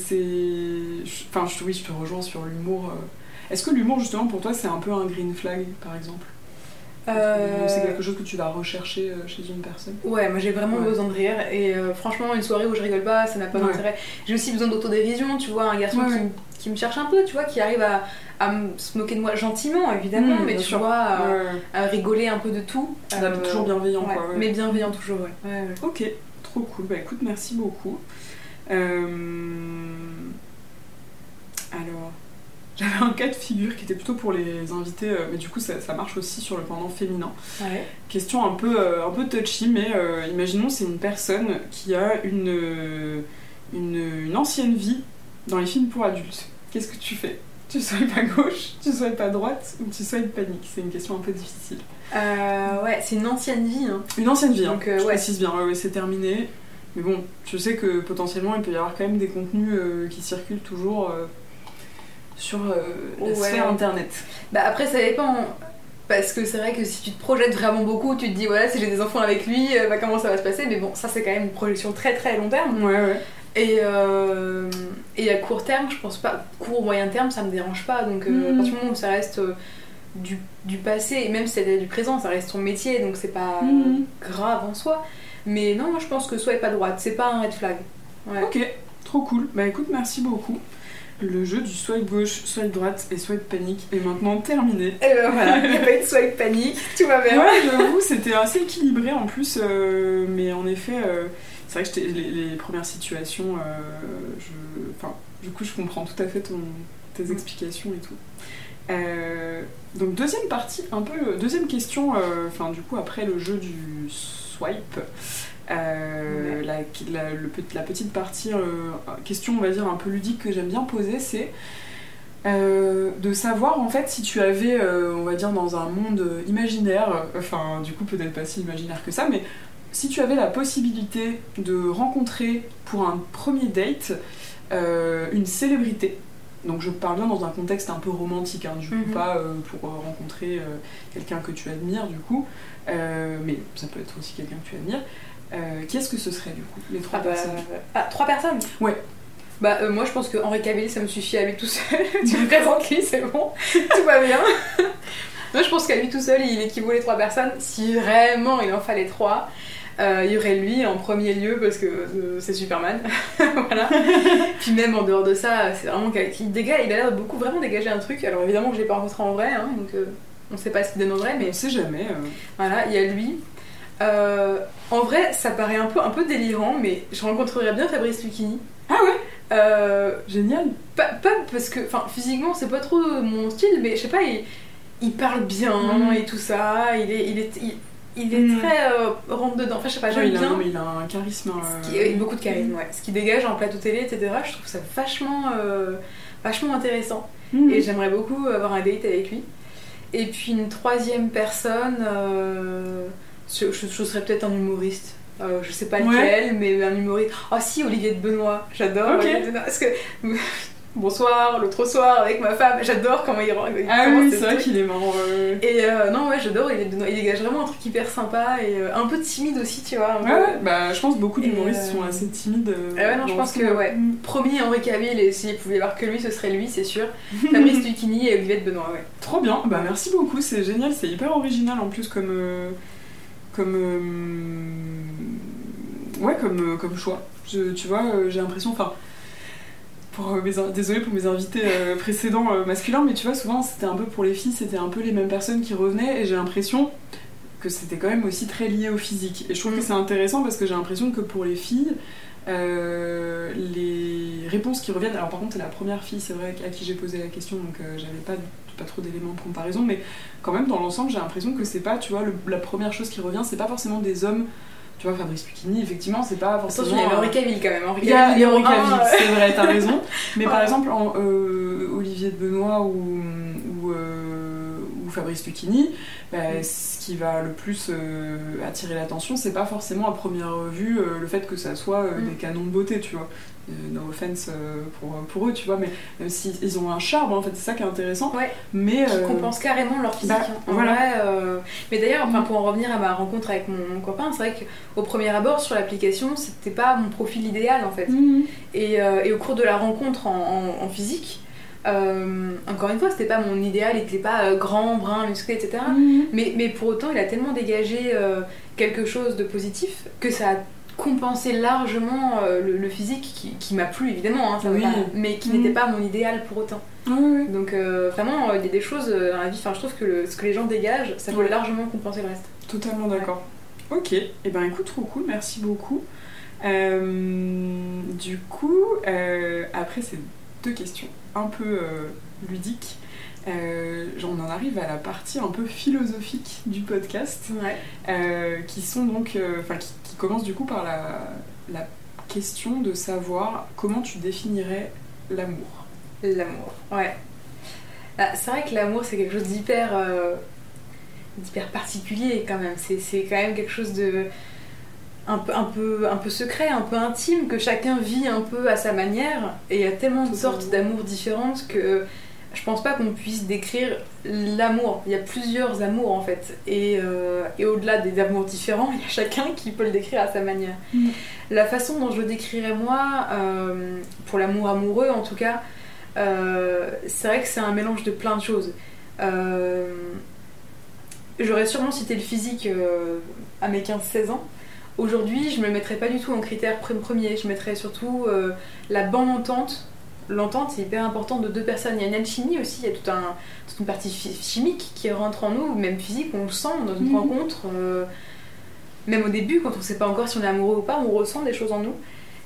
Enfin, je, oui, je te rejoins sur l'humour. euh. Est-ce que l'humour, justement, pour toi, c'est un peu un green flag, par exemple? Euh, C'est quelque chose que tu vas rechercher euh, chez une personne? Ouais, moi j'ai vraiment Ouais. besoin de rire et euh, franchement une soirée où je rigole pas, ça n'a pas Ouais. d'intérêt. J'ai aussi besoin d'autodérision, tu vois, un garçon Ouais, qui, me- qui me cherche un peu, tu vois, qui arrive à, à me- se moquer de moi gentiment évidemment, Mmh, mais tu sûr. vois, à, rigoler un peu de tout. Euh, toujours bienveillant, quoi. Mais bienveillant toujours, ouais. Ok, trop cool. Bah écoute, merci beaucoup. Alors, j'avais un cas de figure qui était plutôt pour les invités, euh, mais du coup ça, ça marche aussi sur le pendant féminin. Ouais. Question un peu, euh, un peu touchy, mais euh, imaginons c'est une personne qui a une, euh, une, une ancienne vie dans les films pour adultes. Qu'est-ce que tu fais? Tu swipes à gauche, tu swipes à droite ou tu swipes panique? C'est une question un peu difficile. Euh, ouais, c'est une ancienne vie. Hein. Une ancienne vie, hein, Donc, euh, je ouais. précise bien, ouais, c'est terminé. Mais bon, je sais que potentiellement il peut y avoir quand même des contenus euh, qui circulent toujours euh, sur euh, la Ouais. sphère internet. Bah après ça dépend. Parce que c'est vrai que si tu te projettes vraiment beaucoup, tu te dis voilà si j'ai des enfants avec lui, euh, bah, comment ça va se passer? Mais bon, ça c'est quand même une projection très très long terme. Ouais, ouais. Et, euh, et à court terme, je pense pas. Court ou moyen terme, ça me dérange pas. Donc, euh, Mhm. à partir du moment où ça reste euh, du, du passé, et même si c'est du présent, ça reste ton métier, donc c'est pas Mhm. grave en soi. Mais non, moi je pense que swipe à droite, c'est pas un red flag. Ouais. Ok, trop cool. Bah écoute, merci beaucoup. Le jeu du swipe gauche, swipe droite et swipe panique est maintenant terminé. Et ben voilà, il n'y a pas eu de swipe panique, tout va bien. Ouais, j'avoue, c'était assez équilibré en plus, euh, mais en effet, euh, c'est vrai que les, les premières situations, euh, je, enfin, du coup, je comprends tout à fait ton, tes explications et tout. Donc deuxième partie, un peu, deuxième question, enfin du coup après le jeu du swipe. La, la- le pe- la petite partie euh, question on va dire un peu ludique que j'aime bien poser, c'est euh, de savoir en fait si tu avais, euh, on va dire dans un monde imaginaire, enfin du coup peut-être pas si imaginaire que ça, mais si tu avais la possibilité de rencontrer pour un premier date une célébrité, donc je parle bien dans un contexte un peu romantique, hein, du coup Mhm. pas euh, pour rencontrer euh, quelqu'un que tu admires du coup, euh, mais ça peut être aussi quelqu'un que tu admires, euh, qui est-ce que ce serait du coup, les trois Ah, bah, personnes ah, trois personnes Ouais. Bah euh, moi je pense que Henri Cavill ça me suffit à lui tout seul. tu me présentes lui, c'est bon, tout va bien. moi je pense qu'à lui tout seul il équivaut les trois personnes. Si vraiment il en fallait trois, euh, il y aurait lui en premier lieu parce que euh, c'est Superman. voilà. Puis même en dehors de ça, c'est vraiment qu'il dégage, il a l'air de beaucoup vraiment dégager un truc. Alors évidemment que je l'ai pas rencontré en vrai, hein, donc on sait pas ce qu'il donne en vrai, mais On sait jamais. voilà, il y a lui. Euh, en vrai, ça paraît un peu, un peu délirant, mais je rencontrerais bien Fabrice Lucchini. Ah ouais? Euh, Génial pas, pas parce que, enfin, physiquement, c'est pas trop mon style, mais je sais pas, il, il parle bien Mhm. et tout ça. Il est, il est, il, il est Mhm. très euh, rentre dedans. Enfin, je sais pas, j'aime il, a, bien. non, il a un charisme. Ce euh, qui- oui, beaucoup de charisme, ouais. Ce qui dégage en plateau télé, etc. Je trouve ça vachement, euh, vachement intéressant. Mhm. Et j'aimerais beaucoup avoir un date avec lui. Et puis une troisième personne, euh, je, je- je serais peut-être un humoriste. Euh, je sais pas Ouais. lequel, mais un humoriste. Oh si, Olivier de Benoît, j'adore. Ok. Olivier de Benoît, Parce que bonsoir, l'autre soir avec ma femme, j'adore comment il rend. il Ah oui, c'est vrai qu'il est marrant. euh. Et euh, non, ouais, j'adore Olivier de Benoît. Il dégage vraiment un truc hyper sympa et euh, un peu timide aussi, tu vois. Ouais, ouais, bah je pense que beaucoup d'humoristes euh, sont assez timides. Ah ouais, non, je pense que, ouais. Mm. Premier Henri Cavill, et s'il pouvait y avoir que lui, ce serait lui, c'est sûr. Fabrice Lucchini et Olivier de Benoît, ouais. Trop bien, bah merci beaucoup, c'est génial, c'est hyper original en plus comme. Comme. euh, ouais, comme, euh, comme choix. Je- tu vois, euh, j'ai l'impression. Enfin. Pour mes Désolée pour mes invités euh, précédents euh, masculins, mais tu vois, souvent c'était un peu pour les filles, c'était un peu les mêmes personnes qui revenaient, et j'ai l'impression que c'était quand même aussi très lié au physique. Et je trouve Mm. que c'est intéressant parce que j'ai l'impression que pour les filles, euh, les réponses qui reviennent. Alors par contre, c'est la première fille, c'est vrai, à qui j'ai posé la question, donc euh, j'avais pas, pas trop d'éléments de comparaison, mais quand même dans l'ensemble, j'ai l'impression que c'est pas, tu vois, le- la première chose qui revient, c'est pas forcément des hommes. Tu vois, Fabrice Lucchini, effectivement, c'est pas forcément. Attention, il y avait un- Henri Cavill quand même. Henri il y a Cavill, il y a Henri Cavill, c'est vrai, t'as raison. Mais par exemple, en, euh, Olivier de Benoît ou, ou, euh, ou Fabrice Lucchini, bah, Mm. ce qui va le plus euh, attirer l'attention, c'est pas forcément à première vue le fait que ça soit Mm. des canons de beauté, tu vois. Euh, no offense euh, pour, pour eux, tu vois, mais même si ils ont un charme, en fait, c'est ça qui est intéressant. Ouais. Mais qui euh, compensent carrément leur physique. bah, hein. En voilà. vrai, euh, Mais d'ailleurs, enfin, Mm. pour en revenir à ma rencontre avec mon, mon copain, c'est vrai qu'au premier abord sur l'application, c'était pas mon profil idéal en fait. Mhm. Et, euh, et au cours de la rencontre en, en- en physique, euh, encore une fois, c'était pas mon idéal, il était pas euh, grand, brun, musclé, etc. Mhm. Mais, mais pour autant, il a tellement dégagé euh, quelque chose de positif que ça a compensé largement euh, le, le physique qui, qui m'a plu évidemment, hein, ça Oui. va pas- mais qui Mm. n'était pas mon idéal pour autant. Donc euh, vraiment, euh, il y a des choses dans la vie, enfin je trouve que le- ce que les gens dégagent, ça peut Ouais. largement compenser le reste. Totalement d'accord. Ok, et ben écoute, trop cool, merci beaucoup. Euh, du coup, après ces deux questions un peu ludiques, euh, on en arrive à la partie un peu philosophique du podcast, Ouais. euh, qui sont donc, enfin, qui commence du coup par la, la question de savoir comment tu définirais l'amour. L'amour, ouais. Ah, c'est vrai que l'amour c'est quelque chose d'hyper euh, d'hyper particulier quand même. C'est, quand même quelque chose de un peu, un, peu, un peu secret, un peu intime, que chacun vit un peu à sa manière. Et il y a tellement de sortes d'amour différentes que je pense pas qu'on puisse décrire l'amour. Il y a plusieurs amours en fait. Et, euh, et au-delà des amours différents, il y a chacun qui peut le décrire à sa manière. Mm. La façon dont je le décrirais moi, euh, pour l'amour amoureux en tout cas, euh, c'est vrai que c'est un mélange de plein de choses. J'aurais sûrement cité le physique à mes 15-16 ans. Aujourd'hui, je me mettrais pas du tout en critère pr- premier. Je mettrais surtout la bonne entente. L'entente, c'est hyper important de deux personnes. Il y a une alchimie aussi, il y a tout un, toute une partie chi- chimique qui rentre en nous, même physique, on le sent dans une Mhm. rencontre. euh, même au début, quand on sait pas encore si on est amoureux ou pas, on ressent des choses en nous.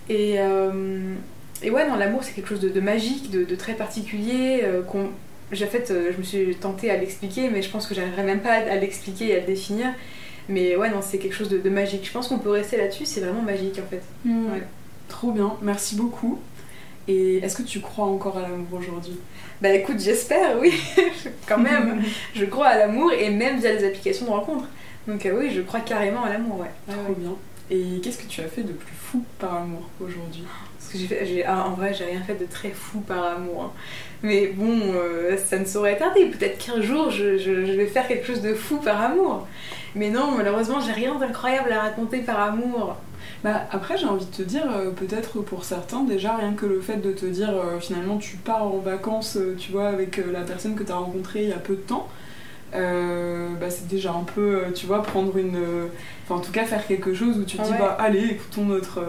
Et, euh, et ouais, non, l'amour, c'est quelque chose de, de magique, de, de très particulier. euh, qu'on j'ai fait, je me suis tentée à l'expliquer, mais je pense que j'arriverai même pas à l'expliquer et à le définir. Mais ouais, non, c'est quelque chose de, de magique. Je pense qu'on peut rester là-dessus, c'est vraiment magique en fait. Ouais. Trop bien, merci beaucoup. Et est-ce que tu crois encore à l'amour aujourd'hui? Bah écoute, j'espère, oui, quand même. je crois à l'amour et même via les applications de rencontre. Donc euh, oui, je crois carrément à l'amour, ouais. Trop ouais. bien. Et qu'est-ce que tu as fait de plus fou par amour aujourd'hui? Parce que j'ai fait, j'ai- ah, en vrai, j'ai rien fait de très fou par amour. hein. Mais bon, euh, ça ne saurait tarder. Peut-être qu'un jour, je, je- je vais faire quelque chose de fou par amour. Mais non, malheureusement, j'ai rien d'incroyable à raconter par amour. Bah après j'ai envie de te dire, euh, peut-être pour certains déjà rien que le fait de te dire euh, finalement tu pars en vacances, euh, tu vois, avec la personne que tu as rencontrée il y a peu de temps, bah c'est déjà un peu, tu vois, prendre une... Enfin en tout cas faire quelque chose où tu te dis Ouais. bah allez écoutons notre,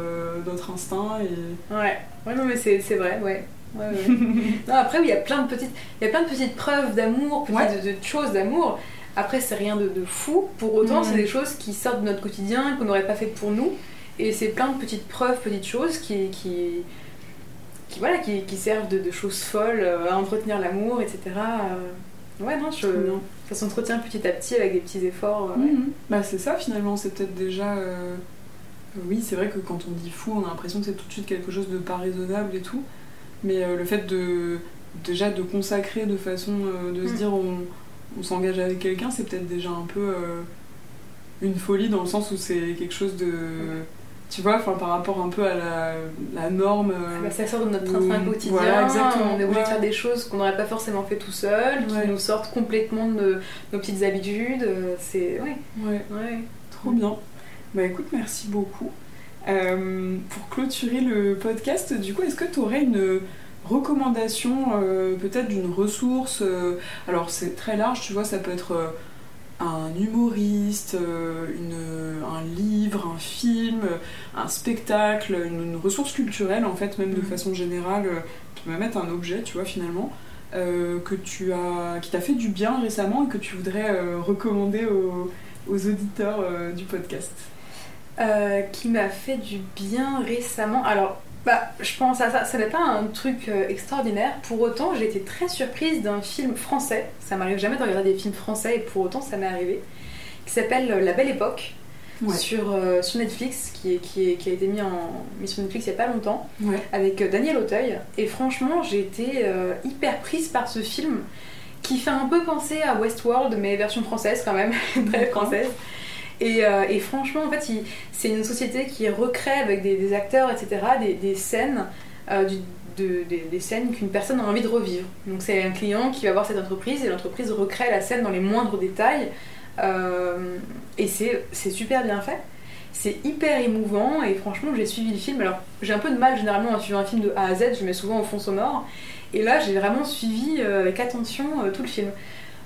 notre instinct et... Ouais, ouais, non, mais c'est c'est vrai, ouais. Ouais, ouais. non, après, il y a plein de petites, il y a plein de petites preuves d'amour, de, de choses d'amour. Après, c'est rien de, de fou. Pour autant, Mhm. c'est des choses qui sortent de notre quotidien, qu'on n'aurait pas fait pour nous. Et c'est plein de petites preuves, petites choses qui, qui, qui, voilà, qui, qui servent de, de choses folles euh, à entretenir l'amour, etc. Euh, Ouais, non, je, bien. ça s'entretient petit à petit avec des petits efforts. euh, ouais. Mhm. Bah c'est ça finalement, c'est peut-être déjà... euh, Oui c'est vrai que quand on dit fou on a l'impression que c'est tout de suite quelque chose de pas raisonnable et tout, mais euh, le fait de déjà de consacrer de façon euh, de se Mm. dire on, on s'engage avec quelqu'un c'est peut-être déjà un peu euh, une folie dans le sens où c'est quelque chose de... Tu vois, enfin par rapport un peu à la, la norme... euh, Bah, ça sort de notre train-train quotidien, voilà, exactement, on est obligé ouais. de faire des choses qu'on n'aurait pas forcément fait tout seul, qui Ouais. nous sortent complètement de nos petites habitudes. euh, C'est. Ouais, ouais. ouais. Trop bien. Bah écoute, merci beaucoup. Euh, pour clôturer le podcast, du coup, est-ce que tu aurais une recommandation euh, peut-être d'une ressource Alors c'est très large, tu vois, ça peut être un humoriste, une, un livre, un film, un spectacle, une, une ressource culturelle en fait, même de Mhm. façon générale, euh, qui va mettre un objet, tu vois, finalement. euh, que tu as, qui t'a fait du bien récemment et que tu voudrais euh, recommander aux, aux auditeurs euh, du podcast. Euh, qui m'a fait du bien récemment. Alors, bah, je pense à ça. Ça n'est pas un truc euh, extraordinaire. Pour autant, j'ai été très surprise d'un film français. Ça m'arrive jamais de regarder des films français et pour autant, ça m'est arrivé. Qui s'appelle euh, La Belle Époque. Ouais. Sur, euh, sur Netflix, qui, est- qui, est- qui a été mis, en, mis sur Netflix il n'y a pas longtemps. Ouais. avec euh, Daniel Auteuil. Et franchement, j'ai été euh, hyper prise par ce film qui fait un peu penser à Westworld, mais version française quand même, très française. Et, euh, et franchement, en fait, c'est une société qui recrée avec des, des acteurs, etc., des, des scènes, du- de- des, des scènes qu'une personne a envie de revivre. Donc c'est un client qui va voir cette entreprise et l'entreprise recrée la scène dans les moindres détails. Euh, et c'est super bien fait. C'est hyper émouvant et franchement j'ai suivi le film. Alors j'ai un peu de mal généralement à suivre un film de A à Z, je mets souvent au fond sonore. Et là j'ai vraiment suivi euh, avec attention euh, tout le film.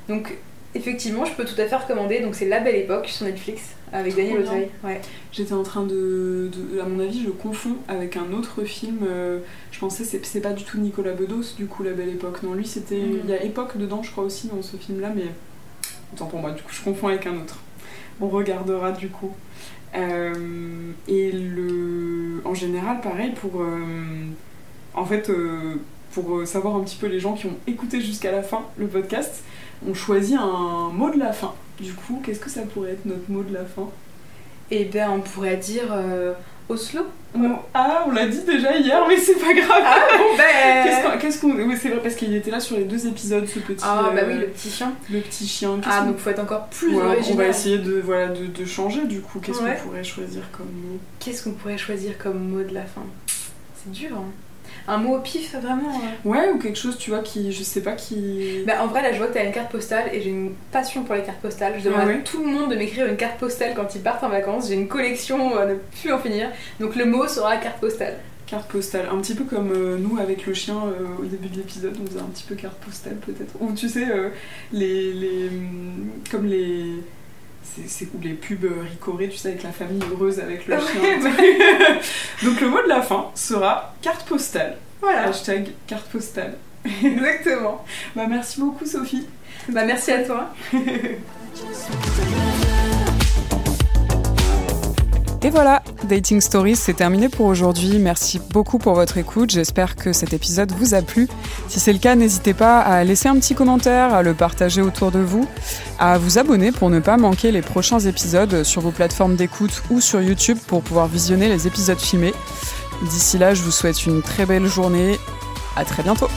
Donc effectivement je peux tout à fait recommander. Donc c'est La Belle Époque sur Netflix avec Trop Daniel. Auteuil. Ouais. J'étais en train de, de- À mon avis, je confonds avec un autre film. euh, je pensais c'est c'est pas du tout Nicolas Bedos, du coup, La Belle Époque. Non, lui, c'était. Mhm. Il y a Époque dedans, je crois aussi, dans ce film-là, mais. Autant pour moi, du coup, je confonds avec un autre. On regardera du coup. Euh, et le. En général, pareil, pour. euh, En fait. euh, pour savoir un petit peu les gens qui ont écouté jusqu'à la fin le podcast, on choisit un mot de la fin. Du coup, qu'est-ce que ça pourrait être notre mot de la fin? Et bien on pourrait dire euh, Oslo. Ah, on l'a dit déjà hier, mais c'est pas grave. Ah bon Qu'est-ce ben qu'on. qu'est-ce qu'on- oui, c'est vrai, parce qu'il était là sur les deux épisodes, ce petit. Ah bah euh, oui le petit chien. le petit chien. Ah donc faut être encore plus on va essayer de, voilà, de, de changer du coup. Qu'est-ce Ouais. qu'on pourrait choisir comme mot? Qu'est-ce qu'on pourrait choisir comme mot de la fin? C'est dur, hein Un mot au pif, vraiment euh. Ouais, ou quelque chose, tu vois, qui, je sais pas, qui. Bah, en vrai, là, je vois que t'as une carte postale et j'ai une passion pour les cartes postales. Je demande Ah à tout le monde de m'écrire une carte postale quand ils partent en vacances. J'ai une collection à ne plus en finir. Donc, le mot sera carte postale. Carte postale, un petit peu comme euh, nous avec le chien euh, au début de l'épisode, on faisait un petit peu carte postale peut-être. Ou tu sais, euh, les, les. hum, comme les. C'est ou les pubs euh, ricorées, tu sais, avec la famille heureuse avec le Ouais, chien. Donc le mot de la fin sera carte postale. Voilà, Hashtag carte postale. exactement. Bah merci beaucoup Sophie. Bah, merci à toi. Et voilà, Dating Stories, c'est terminé pour aujourd'hui. Merci beaucoup pour votre écoute. J'espère que cet épisode vous a plu. Si c'est le cas, n'hésitez pas à laisser un petit commentaire, à le partager autour de vous, à vous abonner pour ne pas manquer les prochains épisodes sur vos plateformes d'écoute ou sur YouTube pour pouvoir visionner les épisodes filmés. D'ici là, je vous souhaite une très belle journée. À très bientôt.